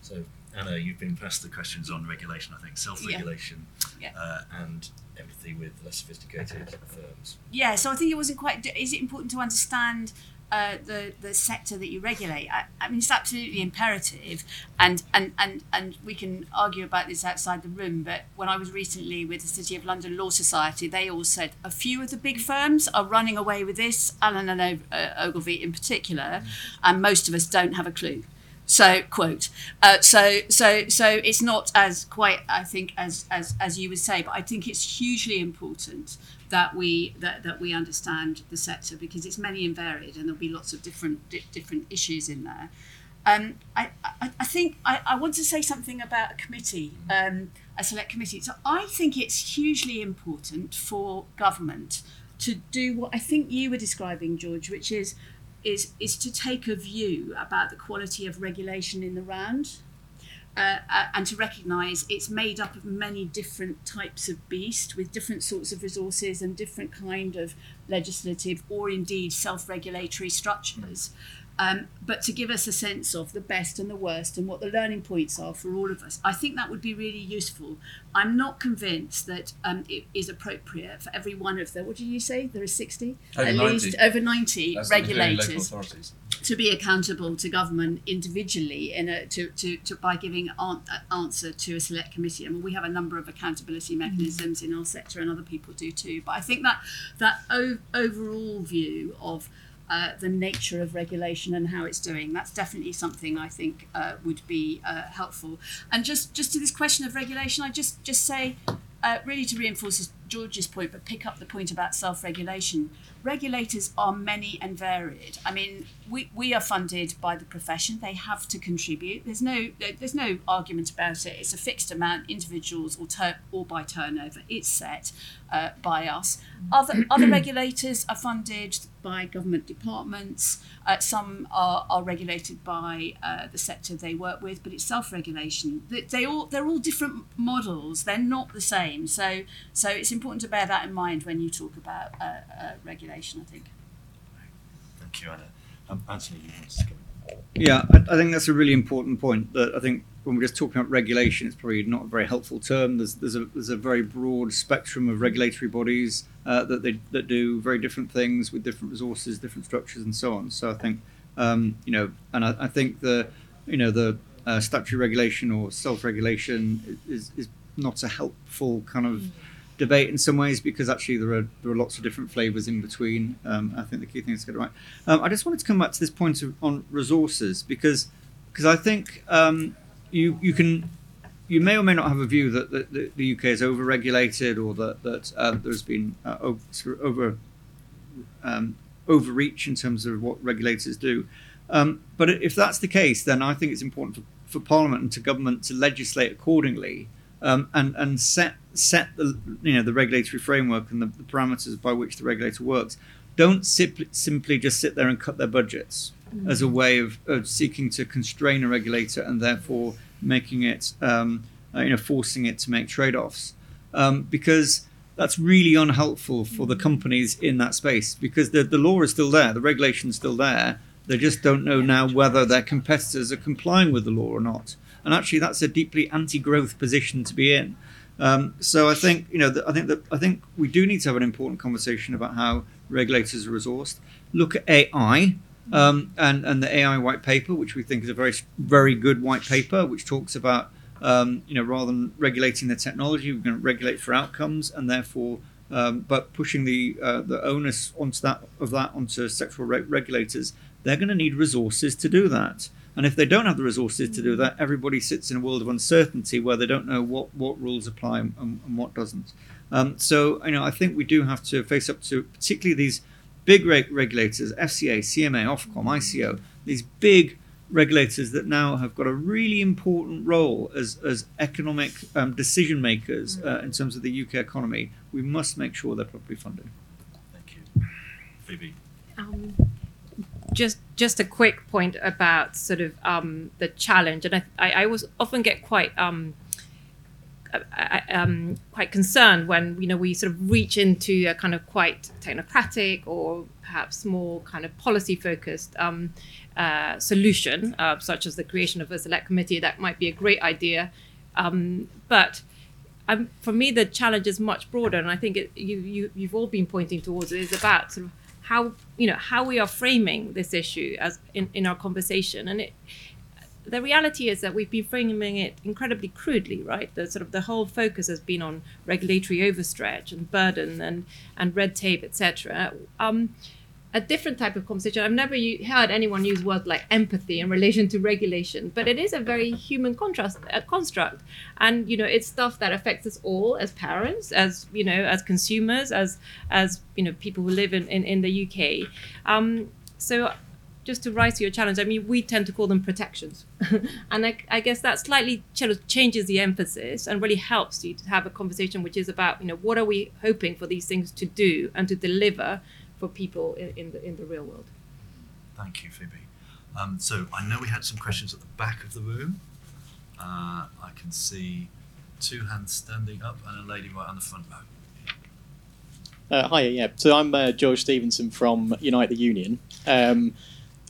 So, Anna, you've been pressed the questions on regulation, I think, self regulation Yeah. uh, and empathy with less sophisticated firms. Yeah, so I think it wasn't quite. Is it important to understand uh, the the sector that you regulate? I, I mean, it's absolutely imperative, and, and and and we can argue about this outside the room. But when I was recently with the City of London Law Society, they all said a few of the big firms are running away with this, Allen and O- uh, Ogilvy in particular, and most of us don't have a clue. So quote. Uh, so so so it's not as quite I think as as as you would say, but I think it's hugely important that we that, that we understand the sector because it's many and varied, and there'll be lots of different di- different issues in there. Um, I, I, I think I, I want to say something about a committee, um, a select committee. So I think it's hugely important for government to do what I think you were describing, George, which is is is to take a view about the quality of regulation in the round. Uh, uh, and to recognise it's made up of many different types of beast with different sorts of resources and different kind of legislative or indeed self-regulatory structures um, but to give us a sense of the best and the worst and what the learning points are for all of us. I think that would be really useful. I'm not convinced that um, it is appropriate for every one of the, what did you say? There are 60? Over At 90. least over 90 That's regulators to be accountable to government individually in a, to, to, to by giving an answer to a select committee. I mean, we have a number of accountability mechanisms in our sector, and other people do too. But I think that that o- overall view of uh, the nature of regulation and how it's doing. That's definitely something I think uh, would be uh, helpful. And just just to this question of regulation, I just just say, uh, really to reinforce George's point, but pick up the point about self-regulation. Regulators are many and varied. I mean, we, we are funded by the profession; they have to contribute. There's no there's no argument about it. It's a fixed amount, individuals or tur- or by turnover. It's set uh, by us. Other other regulators are funded by government departments. Uh, some are, are regulated by uh, the sector they work with, but it's self-regulation. They, they all they're all different models. They're not the same. So so it's important to bear that in mind when you talk about uh, uh, regulation. I think. Thank you, Anna. Um, Antony, you want to come Yeah, I, I think that's a really important point. That I think when we're just talking about regulation, it's probably not a very helpful term. There's there's a there's a very broad spectrum of regulatory bodies uh, that they that do very different things with different resources, different structures, and so on. So I think um, you know, and I, I think the you know the uh, statutory regulation or self-regulation is is not a helpful kind of debate in some ways because actually there are there are lots of different flavors in between. Um, I think the key thing is to get it right. Um, I just wanted to come back to this point of, on resources because because I think um, you you can you may or may not have a view that, that, that the UK is over-regulated or that that um, there's been uh, over, sort of over um, overreach in terms of what regulators do. Um, but if that's the case, then I think it's important for, for Parliament and to government to legislate accordingly um, and and set set the you know the regulatory framework and the, the parameters by which the regulator works. Don't simply simply just sit there and cut their budgets as a way of, of seeking to constrain a regulator and therefore making it um, uh, you know forcing it to make trade-offs. Um, because that's really unhelpful for the companies in that space because the, the law is still there the regulation's still there. They just don't know now whether their competitors are complying with the law or not. And actually that's a deeply anti-growth position to be in. Um, so I think you know, I think that I think we do need to have an important conversation about how regulators are resourced. Look at AI um, and and the AI white paper, which we think is a very very good white paper, which talks about um, you know rather than regulating the technology, we're going to regulate for outcomes, and therefore um, but pushing the uh, the onus onto that of that onto sectoral re- regulators, they're going to need resources to do that. And if they don't have the resources to do that, everybody sits in a world of uncertainty where they don't know what, what rules apply and, and what doesn't. Um, so, you know, I think we do have to face up to particularly these big reg- regulators, FCA, CMA, Ofcom, ICO, these big regulators that now have got a really important role as, as economic um, decision makers uh, in terms of the UK economy. We must make sure they're properly funded. Thank you. Phoebe. Um, just just a quick point about sort of um, the challenge, and I, I, I was often get quite I, I, um, quite concerned when you know we sort of reach into a kind of quite technocratic or perhaps more kind of policy focused um, uh, solution, uh, such as the creation of a select committee. That might be a great idea, um, but um, for me the challenge is much broader, and I think it, you, you you've all been pointing towards it is about sort of how you know how we are framing this issue as in, in our conversation and it the reality is that we've been framing it incredibly crudely right the sort of the whole focus has been on regulatory overstretch and burden and and red tape etc um, a different type of conversation. I've never u- heard anyone use words like empathy in relation to regulation, but it is a very human contrast uh, construct, and you know it's stuff that affects us all as parents, as you know, as consumers, as as you know people who live in in, in the UK. Um, so. Just to rise to your challenge, I mean, we tend to call them protections, and I, I guess that slightly sort changes the emphasis and really helps you to have a conversation which is about, you know, what are we hoping for these things to do and to deliver for people in, in the in the real world. Thank you, Phoebe. Um, so I know we had some questions at the back of the room. Uh, I can see two hands standing up and a lady right on the front row. Uh, hi, yeah. So I'm uh, George Stevenson from Unite the Union. Um,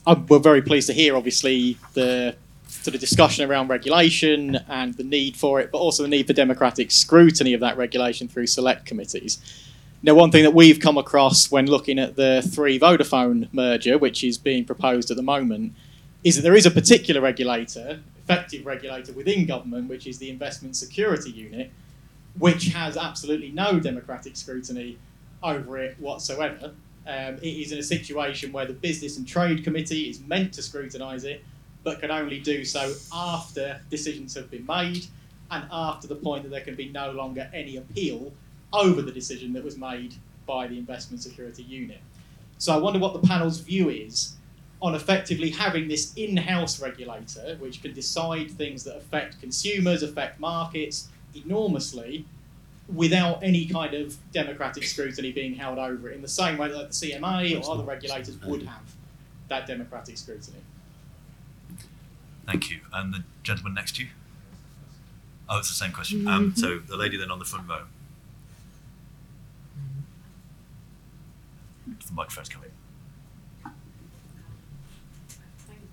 I'm, we're very pleased to hear, obviously, the sort of discussion around regulation and the need for it, but also the need for democratic scrutiny of that regulation through select committees. Now, one thing that we've come across when looking at the three Vodafone merger, which is being proposed at the moment, is that there is a particular regulator, effective regulator within government, which is the Investment Security Unit, which has absolutely no democratic scrutiny over it whatsoever. Um, it is in a situation where the Business and Trade Committee is meant to scrutinise it, but can only do so after decisions have been made and after the point that there can be no longer any appeal over the decision that was made by the Investment Security Unit. So I wonder what the panel's view is on effectively having this in house regulator, which can decide things that affect consumers, affect markets enormously, without any kind of democratic scrutiny being held over it, in the same way that the CMA or other regulators would have that democratic scrutiny. Thank you. And the gentleman next to you? Oh, it's the same question. Um, so the lady then on the front row. The microphone's coming. Thank,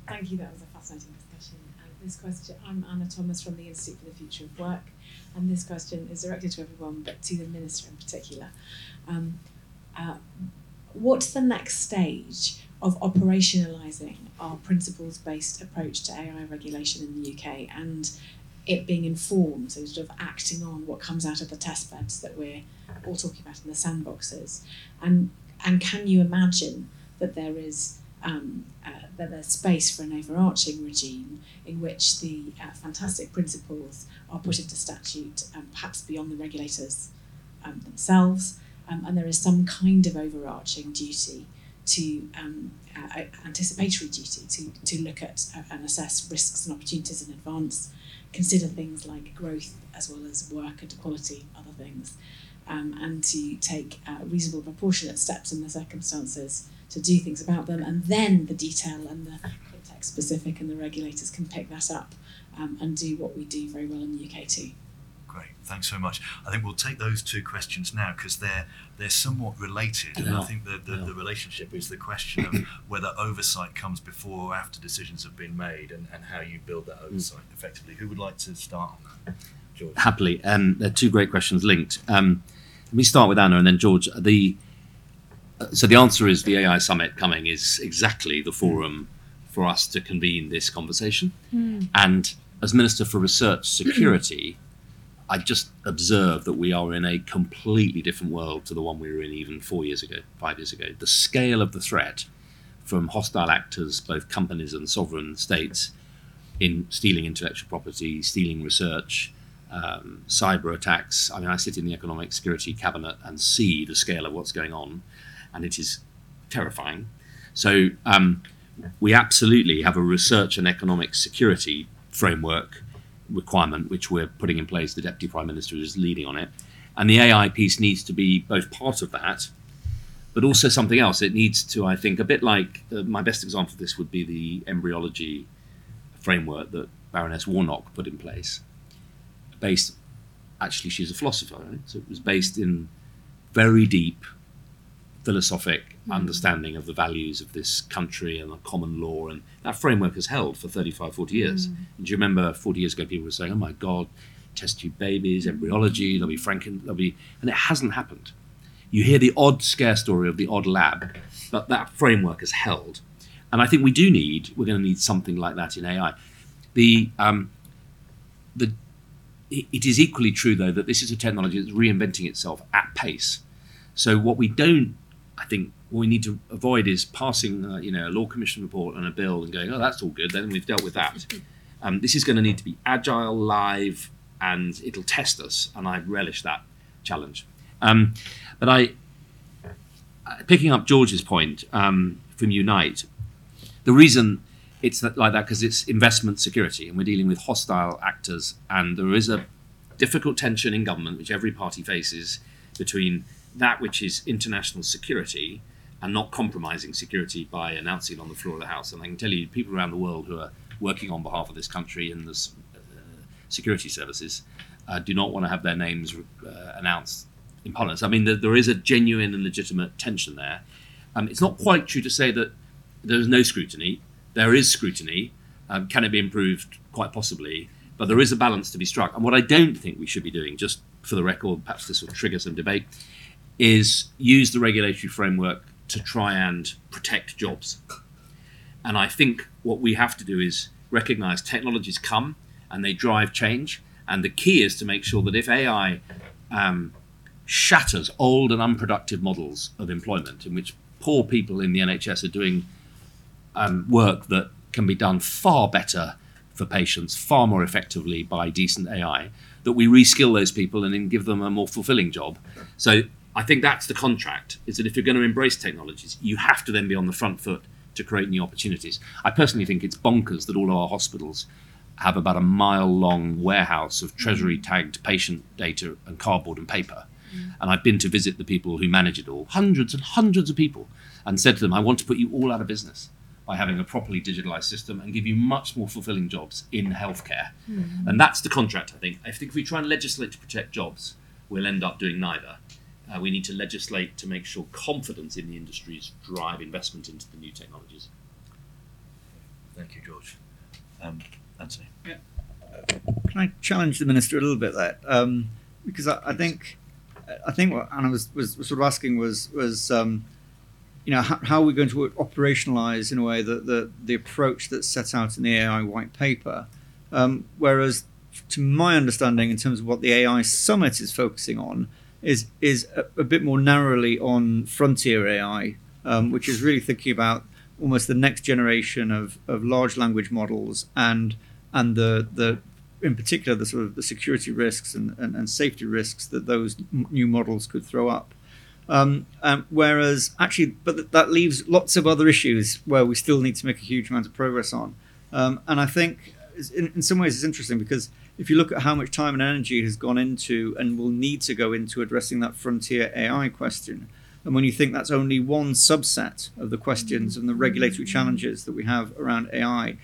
thank you. That was a fascinating discussion. And this question, I'm Anna Thomas from the Institute for the Future of Work, and this question is directed to everyone, but to the minister in particular. Um, uh, what's the next stage of operationalising our principles-based approach to AI regulation in the UK and it being informed, so sort of acting on what comes out of the test beds that we're all talking about in the sandboxes, and and can you imagine that there is um, uh, that there's space for an overarching regime in which the uh, fantastic principles are put into statute, um, perhaps beyond the regulators um, themselves, um, and there is some kind of overarching duty to um, uh, anticipatory duty to, to look at uh, and assess risks and opportunities in advance, consider things like growth as well as work and equality, other things, um, and to take uh, reasonable proportionate steps in the circumstances to do things about them, and then the detail and the context specific and the regulators can pick that up um, and do what we do very well in the UK too. Great, thanks so much. I think we'll take those two questions now because they're they're somewhat related, and I think the, the, Yeah. the relationship is the question of whether oversight comes before or after decisions have been made, and, and how you build that oversight effectively. Who would like to start on that? George. happily. Um, they're two great questions linked. Um, let me start with Anna and then George. The so the answer is the AI summit coming is exactly the forum for us to convene this conversation. And as Minister for Research Security, I just observe that we are in a completely different world to the one we were in even four years ago, five years ago. The scale of the threat from hostile actors, both companies and sovereign states, in stealing intellectual property, stealing research, um, cyber attacks. I mean, I sit in the Economic Security Cabinet and see the scale of what's going on, and it is terrifying. So, um, we absolutely have a research and economic security framework requirement, which we're putting in place. The Deputy Prime Minister is leading on it. And the AI piece needs to be both part of that, but also something else. It needs to, I think, a bit like uh, my best example of this would be the embryology framework that Baroness Warnock put in place. Based, actually, she's a philosopher, right? so it was based in very deep philosophic mm. understanding of the values of this country and the common law. And that framework has held for 35, 40 years. Mm. do you remember 40 years ago, people were saying, oh my God, test tube babies, embryology, there'll be Franken, there'll be, and it hasn't happened. You hear the odd scare story of the odd lab, but that framework has held. And I think we do need, we're going to need something like that in AI. The, um, the, it is equally true, though, that this is a technology that's reinventing itself at pace. So what we don't I think what we need to avoid is passing, uh, you know, a law commission report and a bill and going, oh, that's all good. Then we've dealt with that. Um, this is going to need to be agile, live, and it'll test us. And I relish that challenge. Um, but I, uh, picking up George's point um, from Unite, the reason it's like that because it's investment security, and we're dealing with hostile actors, and there is a difficult tension in government, which every party faces, between that which is international security and not compromising security by announcing on the floor of the House. And I can tell you, people around the world who are working on behalf of this country in the uh, security services uh, do not want to have their names uh, announced in Parliament. I mean, the, there is a genuine and legitimate tension there. Um, it's not quite true to say that there is no scrutiny. There is scrutiny. Um, can it be improved? Quite possibly. But there is a balance to be struck. And what I don't think we should be doing, just for the record, perhaps this will trigger some debate, is use the regulatory framework to try and protect jobs. And I think what we have to do is recognize technologies come and they drive change. And the key is to make sure that if AI um, shatters old and unproductive models of employment, in which poor people in the NHS are doing um, work that can be done far better for patients, far more effectively by decent AI, that we reskill those people and then give them a more fulfilling job. So I think that's the contract. Is that if you're going to embrace technologies, you have to then be on the front foot to create new opportunities. I personally think it's bonkers that all of our hospitals have about a mile long warehouse of treasury tagged patient data and cardboard and paper. Mm. And I've been to visit the people who manage it all, hundreds and hundreds of people, and said to them, I want to put you all out of business by having a properly digitalized system and give you much more fulfilling jobs in healthcare. Mm. And that's the contract, I think. I think if we try and legislate to protect jobs, we'll end up doing neither. Uh, we need to legislate to make sure confidence in the industries drive investment into the new technologies. Thank you, George. Um, Antony. Yeah. Can I challenge the minister a little bit there? Um, because I, I, think I think what Anna was, was, was sort of asking was was um, you know how, how, are we going to operationalize in a way the, the the approach that's set out in the AI white paper, um, whereas to my understanding in terms of what the AI summit is focusing on is is a, a bit more narrowly on frontier AI, um, which is really thinking about almost the next generation of, of large language models and and the the in particular the sort of the security risks and, and, and safety risks that those new models could throw up. Um, um, whereas actually, but th- that leaves lots of other issues where we still need to make a huge amount of progress on. Um, and I think in, in some ways it's interesting because if you look at how much time and energy has gone into and will need to go into addressing that frontier AI question, and when you think that's only one subset of the questions and the regulatory challenges that we have around AI,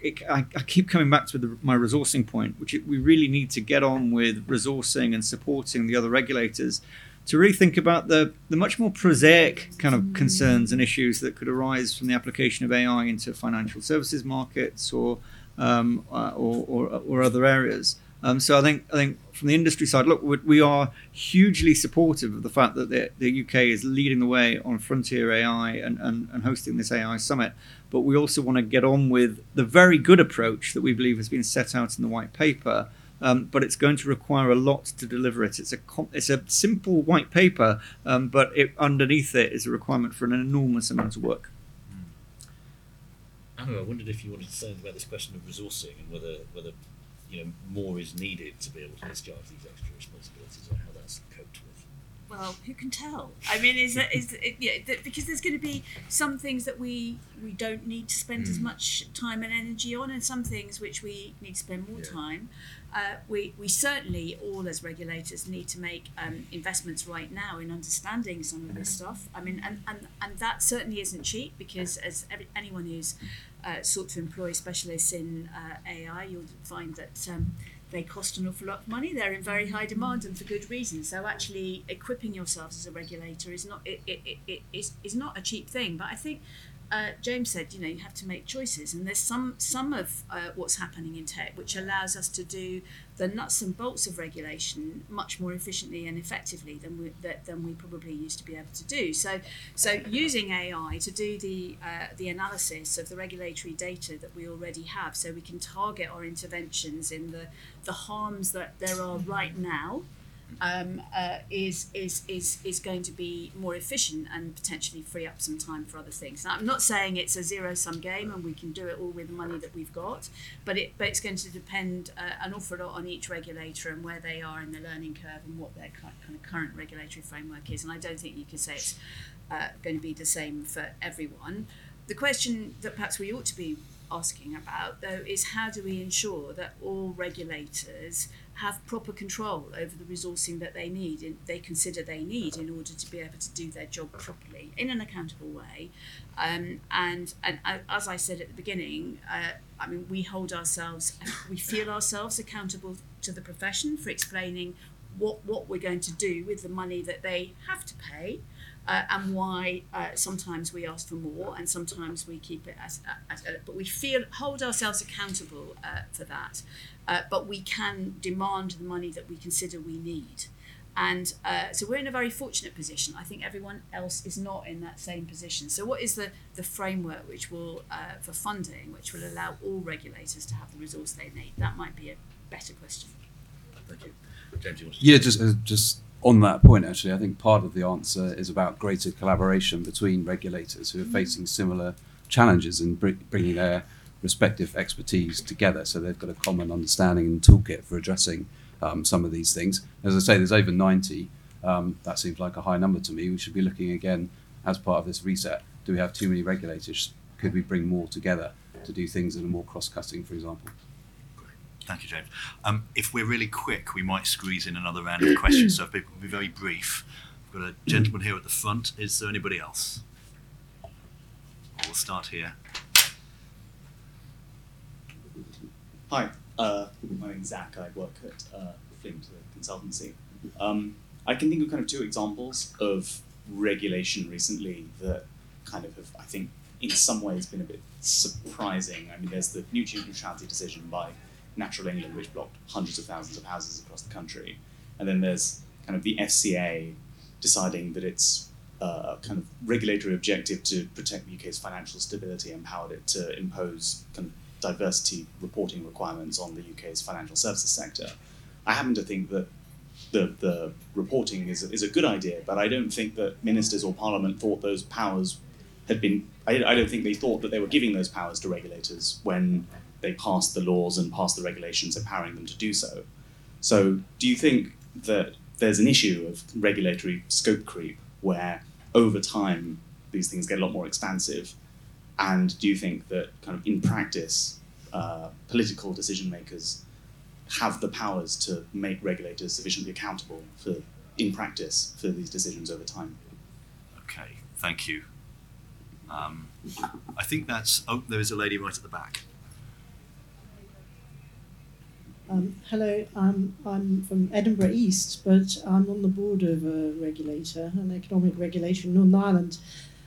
it, I, I, keep coming back to the, my resourcing point, which we really need to get on with resourcing and supporting the other regulators to really think about the, the much more prosaic kind of concerns and issues that could arise from the application of AI into financial services markets or um, uh, or, or, or, other areas. Um, so I think I think from the industry side, look, we are hugely supportive of the fact that the, the UK is leading the way on frontier AI and, and, and hosting this AI summit. But we also want to get on with the very good approach that we believe has been set out in the white paper um, but it's going to require a lot to deliver it. It's a it's a simple white paper, um, but it, underneath it is a requirement for an enormous amount of work. I wondered if you wanted to say anything about this question of resourcing and whether whether you know more is needed to be able to discharge these extra responsibilities and how that's coped with. well, who can tell? I mean, is it, is it, yeah, th- because there's going to be some things that we we don't need to spend as hmm. much time and energy on, and some things which we need to spend more Yeah. time. Uh, we we certainly all as regulators need to make um, investments right now in understanding some of this stuff. I mean, and and, and that certainly isn't cheap because as every, anyone who's uh, sought to employ specialists in uh, AI, you'll find that. Um, they cost an awful lot of money. They're in very high demand and for good reason. So actually, equipping yourselves as a regulator is not it, it, it, it is, is not a cheap thing. But I think uh, James said, you know, you have to make choices, and there's some some of uh, what's happening in tech which allows us to do the nuts and bolts of regulation much more efficiently and effectively than we than we probably used to be able to do. So so using AI to do the uh, the analysis of the regulatory data that we already have, so we can target our interventions in the the harms that there are right now um, uh, is, is, is, is going to be more efficient and potentially free up some time for other things. Now, I'm not saying it's a zero sum game and we can do it all with the money that we've got, but, it, but it's going to depend uh, an awful lot on each regulator and where they are in the learning curve and what their ki- kind of current regulatory framework is. And I don't think you can say it's uh, going to be the same for everyone. The question that perhaps we ought to be asking about, though, is how do we ensure that all regulators have proper control over the resourcing that they need, in, they consider they need in order to be able to do their job properly in an accountable way. Um, and, and as I said at the beginning, uh, I mean, we hold ourselves, we feel ourselves accountable to the profession for explaining what, what we're going to do with the money that they have to pay. Uh, and why uh, sometimes we ask for more and sometimes we keep it as, as, as but we feel hold ourselves accountable uh, for that. Uh, but we can demand the money that we consider we need. And uh, so we're in a very fortunate position. I think everyone else is not in that same position. So what is the the framework which will uh, for funding which will allow all regulators to have the resource they need? That might be a better question. Thank you, James. You wanted to Yeah, just uh, just on that point, actually, I think part of the answer is about greater collaboration between regulators who are facing similar challenges and br- bringing their respective expertise together, so they've got a common understanding and toolkit for addressing um, some of these things. As I say, there's over 90. Um, that seems like a high number to me. We should be looking again as part of this reset. Do we have too many regulators? Could we bring more together to do things that are more cross-cutting, for example? Thank you, James. Um, if we're really quick, we might squeeze in another round of questions. So if people can be very brief. We've got a gentleman here at the front. Is there anybody else? We'll start here. Hi, uh, my name's Zach. I work at uh, Flint Consultancy. Um, I can think of kind of two examples of regulation recently that kind of have, I think, in some ways been a bit surprising. I mean, there's the nutrient neutrality decision by Natural England, which blocked hundreds of thousands of houses across the country. And then there's kind of the FCA deciding that its uh, kind of regulatory objective to protect the UK's financial stability empowered it to impose kind of diversity reporting requirements on the UK's financial services sector. I happen to think that the, the reporting is, is a good idea, but I don't think that ministers or parliament thought those powers had been. I, I don't think they thought that they were giving those powers to regulators when they passed the laws and passed the regulations empowering them to do so. So, do you think that there's an issue of regulatory scope creep where over time these things get a lot more expansive? And do you think that kind of in practice, uh, political decision makers have the powers to make regulators sufficiently accountable for, in practice, for these decisions over time? Okay, thank you. Um, I think that's. Oh, there is a lady right at the back. Um, hello, um, I'm from Edinburgh East, but I'm on the board of a regulator, an economic regulation in Northern Ireland.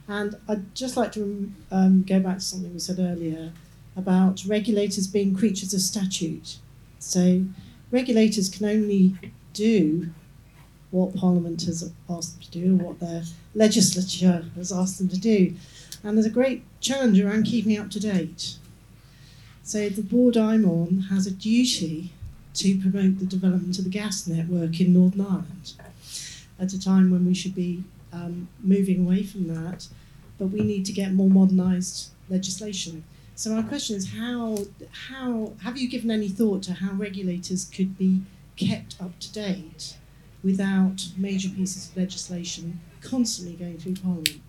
And I'd just like to um, go back to something we said earlier about regulators being creatures of statute. So regulators can only do what Parliament has asked them to do, what their legislature has asked them to do. And there's a great challenge around keeping up to date. So the board I'm on has a duty to promote the development of the gas network in Northern Ireland at a time when we should be um, moving away from that, but we need to get more modernised legislation. So our question is how how have you given any thought to how regulators could be kept up to date without major pieces of legislation constantly going through Parliament?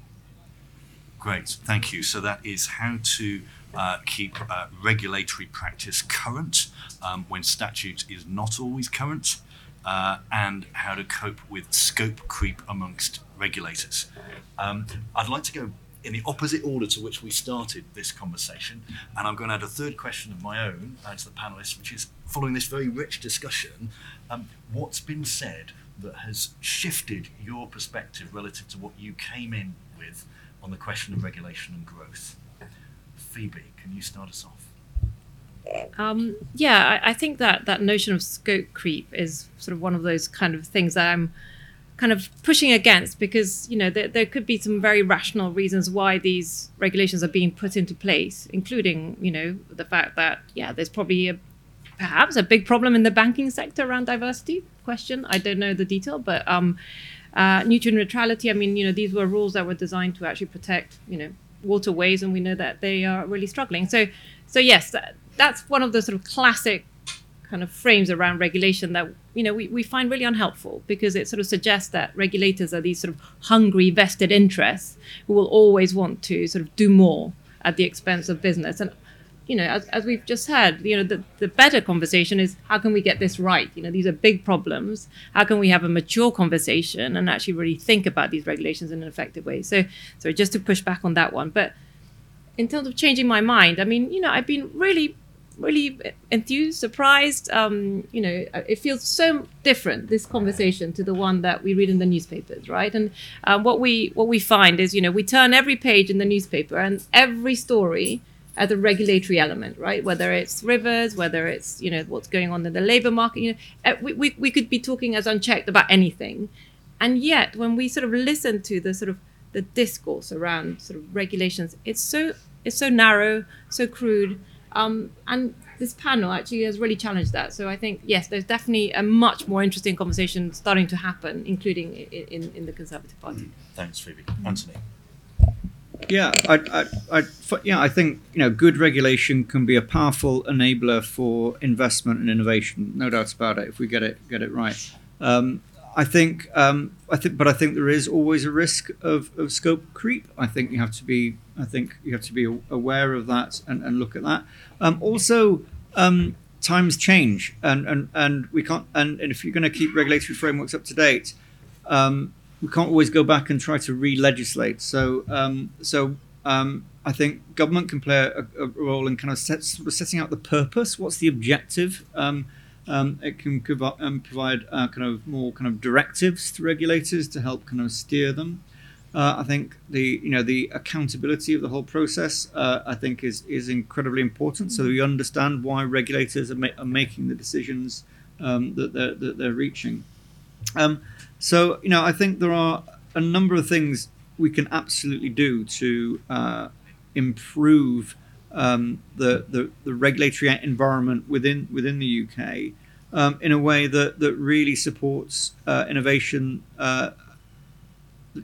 Great, thank you. So that is how to uh, keep uh, regulatory practice current um, when statute is not always current, uh, and how to cope with scope creep amongst regulators. Um, I'd like to go in the opposite order to which we started this conversation, and I'm going to add a third question of my own uh, to the panelists, which is following this very rich discussion, um, what's been said that has shifted your perspective relative to what you came in with on the question of regulation and growth? Phoebe, can you start us off? Um, yeah, I, I, think that that notion of scope creep is sort of one of those kind of things that I'm kind of pushing against because you know there, there could be some very rational reasons why these regulations are being put into place, including you know the fact that yeah, there's probably a perhaps a big problem in the banking sector around diversity question. I don't know the detail, but um, uh, nutrient neutrality. I mean, you know, these were rules that were designed to actually protect you know waterways, and we know that they are really struggling. So, so yes, that, that's one of the sort of classic kind of frames around regulation that you know we, we find really unhelpful because it sort of suggests that regulators are these sort of hungry vested interests who will always want to sort of do more at the expense of business and you know as, as we've just heard you know the, the better conversation is how can we get this right you know these are big problems how can we have a mature conversation and actually really think about these regulations in an effective way so so just to push back on that one but in terms of changing my mind i mean you know i've been really really enthused, surprised. Um, you know, it feels so different this conversation to the one that we read in the newspapers, right? And uh, what we what we find is, you know, we turn every page in the newspaper and every story as a regulatory element, right? Whether it's rivers, whether it's you know what's going on in the labor market, you know, eh, we, we, we could be talking as unchecked about anything, and yet when we sort of listen to the sort of the discourse around sort of regulations, it's so it's so narrow, so crude, um, and this panel actually has really challenged that. So I think yes, there's definitely a much more interesting conversation starting to happen, including in, in, in the Conservative Party. Mm. Thanks, Phoebe. Antony. Yeah, I, I, I, yeah, I think you know good regulation can be a powerful enabler for investment and innovation. No doubts about it. If we get it get it right, um, I think um, I think, but I think there is always a risk of, of scope creep. I think you have to be I think you have to be aware of that and, and look at that. Um, also, um, times change, and, and, and we can't. And, and if you're going to keep regulatory frameworks up to date, um, we can't always go back and try to re-legislate. So um, so um, I think government can play a, a role in kind of set, setting out the purpose. What's the objective? Um, um, it can um, provide uh, kind of more kind of directives to regulators to help kind of steer them. Uh, I think the you know the accountability of the whole process uh, I think is is incredibly important. So we understand why regulators are, ma- are making the decisions um, that they're that they're reaching. Um, so you know I think there are a number of things we can absolutely do to uh, improve um, the, the the regulatory environment within within the UK. Um, in a way that, that really supports uh, innovation uh,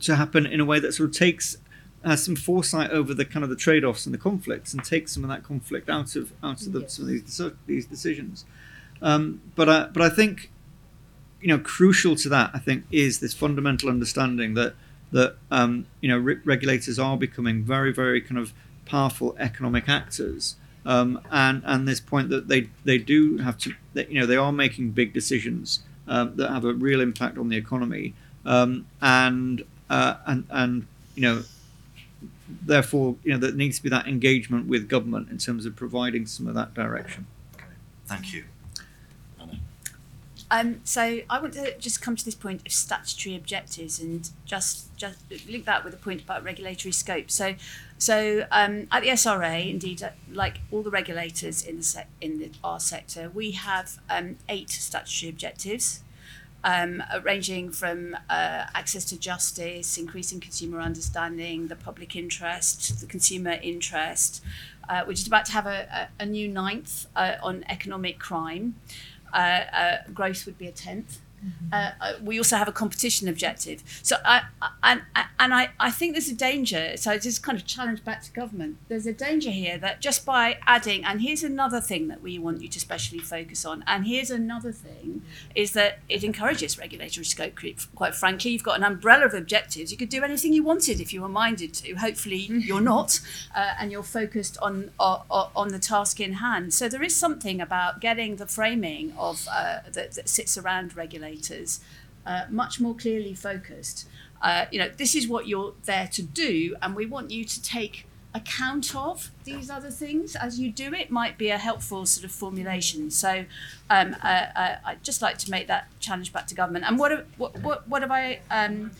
to happen in a way that sort of takes uh, some foresight over the kind of the trade-offs and the conflicts and takes some of that conflict out of out of the, yes. some of these these decisions. Um, but I, but I think you know crucial to that I think is this fundamental understanding that that um, you know re- regulators are becoming very very kind of powerful economic actors. Um, and and this point that they they do have to that you know they are making big decisions um, that have a real impact on the economy um, and uh, and and you know therefore you know there needs to be that engagement with government in terms of providing some of that direction. Okay, thank you. Um, so I want to just come to this point of statutory objectives and just just link that with a point about regulatory scope. So, so um, at the SRA, indeed, uh, like all the regulators in the sec- in the, our sector, we have um, eight statutory objectives um, ranging from uh, access to justice, increasing consumer understanding, the public interest, the consumer interest. Uh, we're just about to have a, a, a new ninth uh, on economic crime. Uh, uh, would be a 10th. Uh, uh, we also have a competition objective. So I, I and and I, I think there's a danger. So is kind of challenge back to government. There's a danger here that just by adding, and here's another thing that we want you to specially focus on, and here's another thing, is that it encourages regulatory scope creep. Quite frankly, you've got an umbrella of objectives. You could do anything you wanted if you were minded to. Hopefully, you're not, uh, and you're focused on, on on the task in hand. So there is something about getting the framing of uh, that, that sits around regulation uh, much more clearly focused. Uh, you know, this is what you're there to do, and we want you to take account of these other things as you do it might be a helpful sort of formulation. So um, uh, uh, I'd just like to make that challenge back to government. And what have, what, what, what have I um,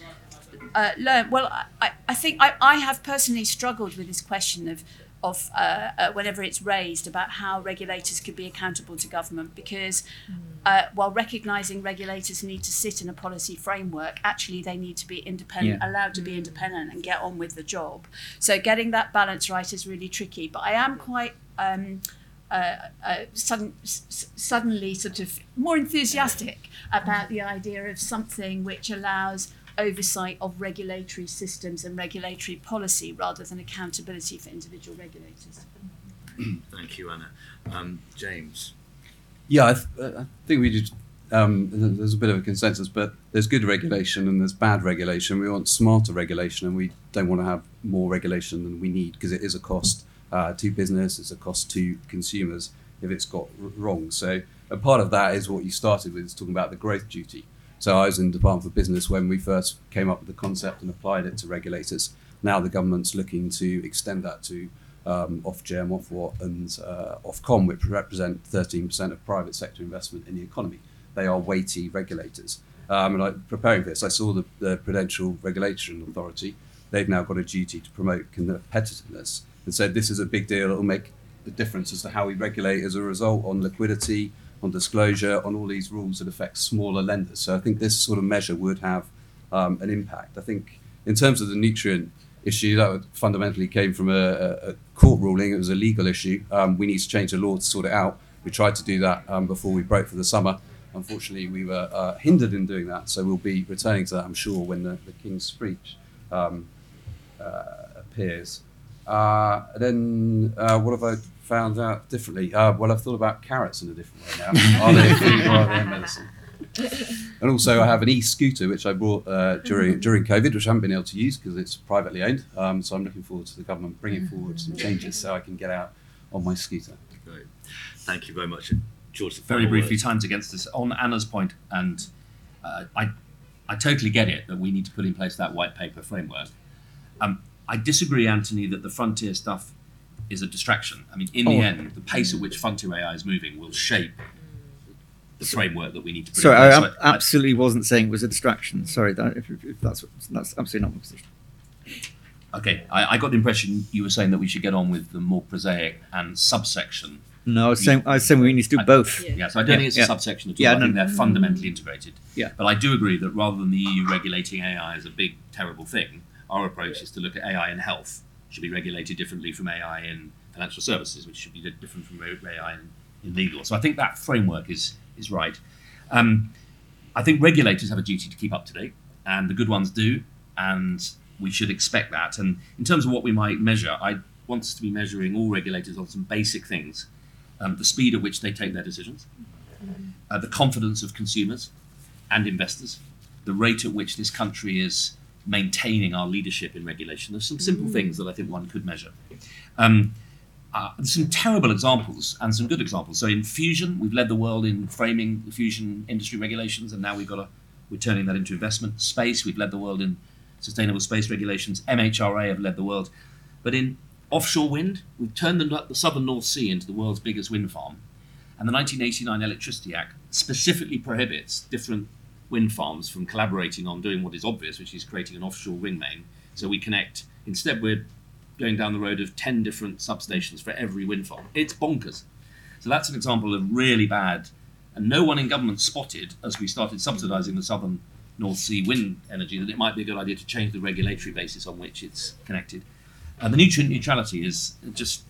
uh, learned? Well, I, I think I, I have personally struggled with this question of of uh, uh, whenever it's raised about how regulators could be accountable to government because uh, while recognising regulators need to sit in a policy framework, actually they need to be independent, Yeah. allowed to be independent and get on with the job. So getting that balance right is really tricky. But I am quite um, uh, uh, sudden, s- s- suddenly sort of more enthusiastic about the idea of something which allows oversight of regulatory systems and regulatory policy rather than accountability for individual regulators. Thank you, Anna. Um, James. Yeah, I, th- uh, I think we just um, there's a bit of a consensus, but there's good regulation and there's bad regulation. We want smarter regulation, and we don't want to have more regulation than we need because it is a cost uh, to business, it's a cost to consumers if it's got r- wrong. So a part of that is what you started with, is talking about the growth duty. So I was in the Department for Business when we first came up with the concept and applied it to regulators. Now the government's looking to extend that to um, Ofgem, Ofwat, and uh, Ofcom, which represent 13% of private sector investment in the economy. They are weighty regulators. Um, and I, preparing for this, I saw the, the Prudential Regulation Authority. They've now got a duty to promote competitiveness and said this is a big deal. It will make a difference as to how we regulate as a result on liquidity, on disclosure, on all these rules that affect smaller lenders. So I think this sort of measure would have um, an impact. I think in terms of the nutrient issue, that fundamentally came from a, a, court ruling. It was a legal issue. Um, we need to change the law to sort it out. We tried to do that um, before we broke for the summer. Unfortunately, we were uh, hindered in doing that. So we'll be returning to that, I'm sure, when the, the King's Speech um, uh, appears. Uh, then, uh, what have I found out differently? Uh, well, I've thought about carrots in a different way now. are they food or are they medicine? And also, I have an e-scooter which I bought uh, during during COVID, which I haven't been able to use because it's privately owned. Um, so I'm looking forward to the government bringing forward some changes so I can get out on my scooter. Great. Thank you very much, George. very briefly, words. times against us. On Anna's point, and uh, I, I totally get it that we need to put in place that white paper framework. Um, I disagree, Antony, that the frontier stuff is a distraction. I mean, in the Oh. end, the pace at which frontier AI is moving will shape the framework that we need to put Sorry, in I place. So I- absolutely wasn't saying it was a distraction. Sorry, that, if, if if that's that's absolutely not my position. Okay, I, I got the impression you were saying that we should get on with the more prosaic and subsection. No, I was saying I was saying we need to do both. Yeah, so I don't think it's a subsection at all. Yeah, I no. think they're fundamentally integrated. Yeah. But I do agree that rather than the EU regulating AI as a big, terrible thing, our approach is to look at AI and health. Should be regulated differently from AI in financial services, which should be different from AI in, in legal. So I think that framework is is right. Um, I think regulators have a duty to keep up to date, and the good ones do, and we should expect that. And in terms of what we might measure, I want us to be measuring all regulators on some basic things: um, the speed at which they take their decisions, uh, the confidence of consumers and investors, the rate at which this country is maintaining our leadership in regulation. There's some simple Mm. things that I think one could measure. Um, uh, there's some terrible examples and some good examples. So in fusion, we've led the world in framing fusion industry regulations, and now we've got a, we're turning that into investment. Space, we've led the world in sustainable space regulations. MHRA have led the world, but in offshore wind, we've turned the, the southern North Sea into the world's biggest wind farm. And the 1989 Electricity Act specifically prohibits different wind farms from collaborating on doing what is obvious, which is creating an offshore wind main. So we connect. Instead, we're going down the road of 10 different substations for every wind farm. It's bonkers. So that's an example of really bad, and no one in government spotted as we started subsidising the southern North Sea wind energy that it might be a good idea to change the regulatory basis on which it's connected. And the nutrient neutrality is just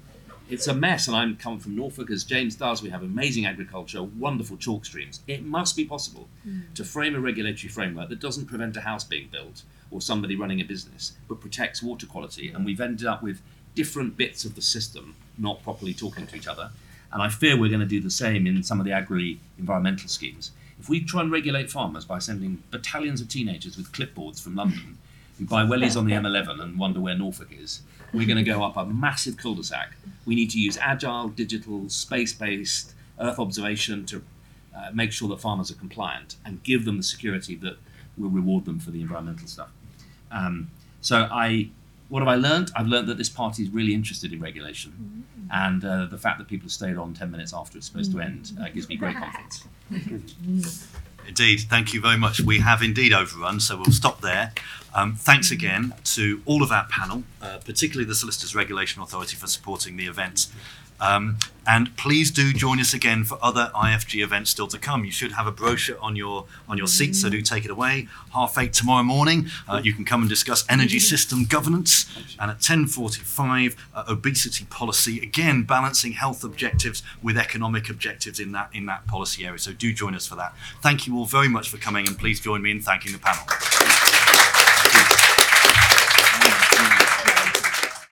it's a mess, and I'm coming from Norfolk as James does. We have amazing agriculture, wonderful chalk streams. It must be possible hmm. to frame a regulatory framework that doesn't prevent a house being built or somebody running a business, but protects water quality. And we've ended up with different bits of the system not properly talking to each other. And I fear we're going to do the same in some of the agri environmental schemes. If we try and regulate farmers by sending battalions of teenagers with clipboards from London who buy wellies on the M11 and wonder where Norfolk is, we're going to go up a massive cul-de-sac. We need to use agile, digital, space-based Earth observation to uh, make sure that farmers are compliant and give them the security that will reward them for the environmental stuff. Um, so I, what have I learned? I've learned that this party is really interested in regulation, and uh, the fact that people have stayed on ten minutes after it's supposed to end uh, gives me great confidence. Indeed, thank you very much. We have indeed overrun, so we'll stop there. Um, thanks again to all of our panel, uh, particularly the Solicitors Regulation Authority for supporting the event. Um, and please do join us again for other IFG events still to come. You should have a brochure on your on your seat, so do take it away. Half eight tomorrow morning, uh, you can come and discuss energy system governance, and at ten forty-five, uh, obesity policy. Again, balancing health objectives with economic objectives in that in that policy area. So do join us for that. Thank you all very much for coming, and please join me in thanking the panel.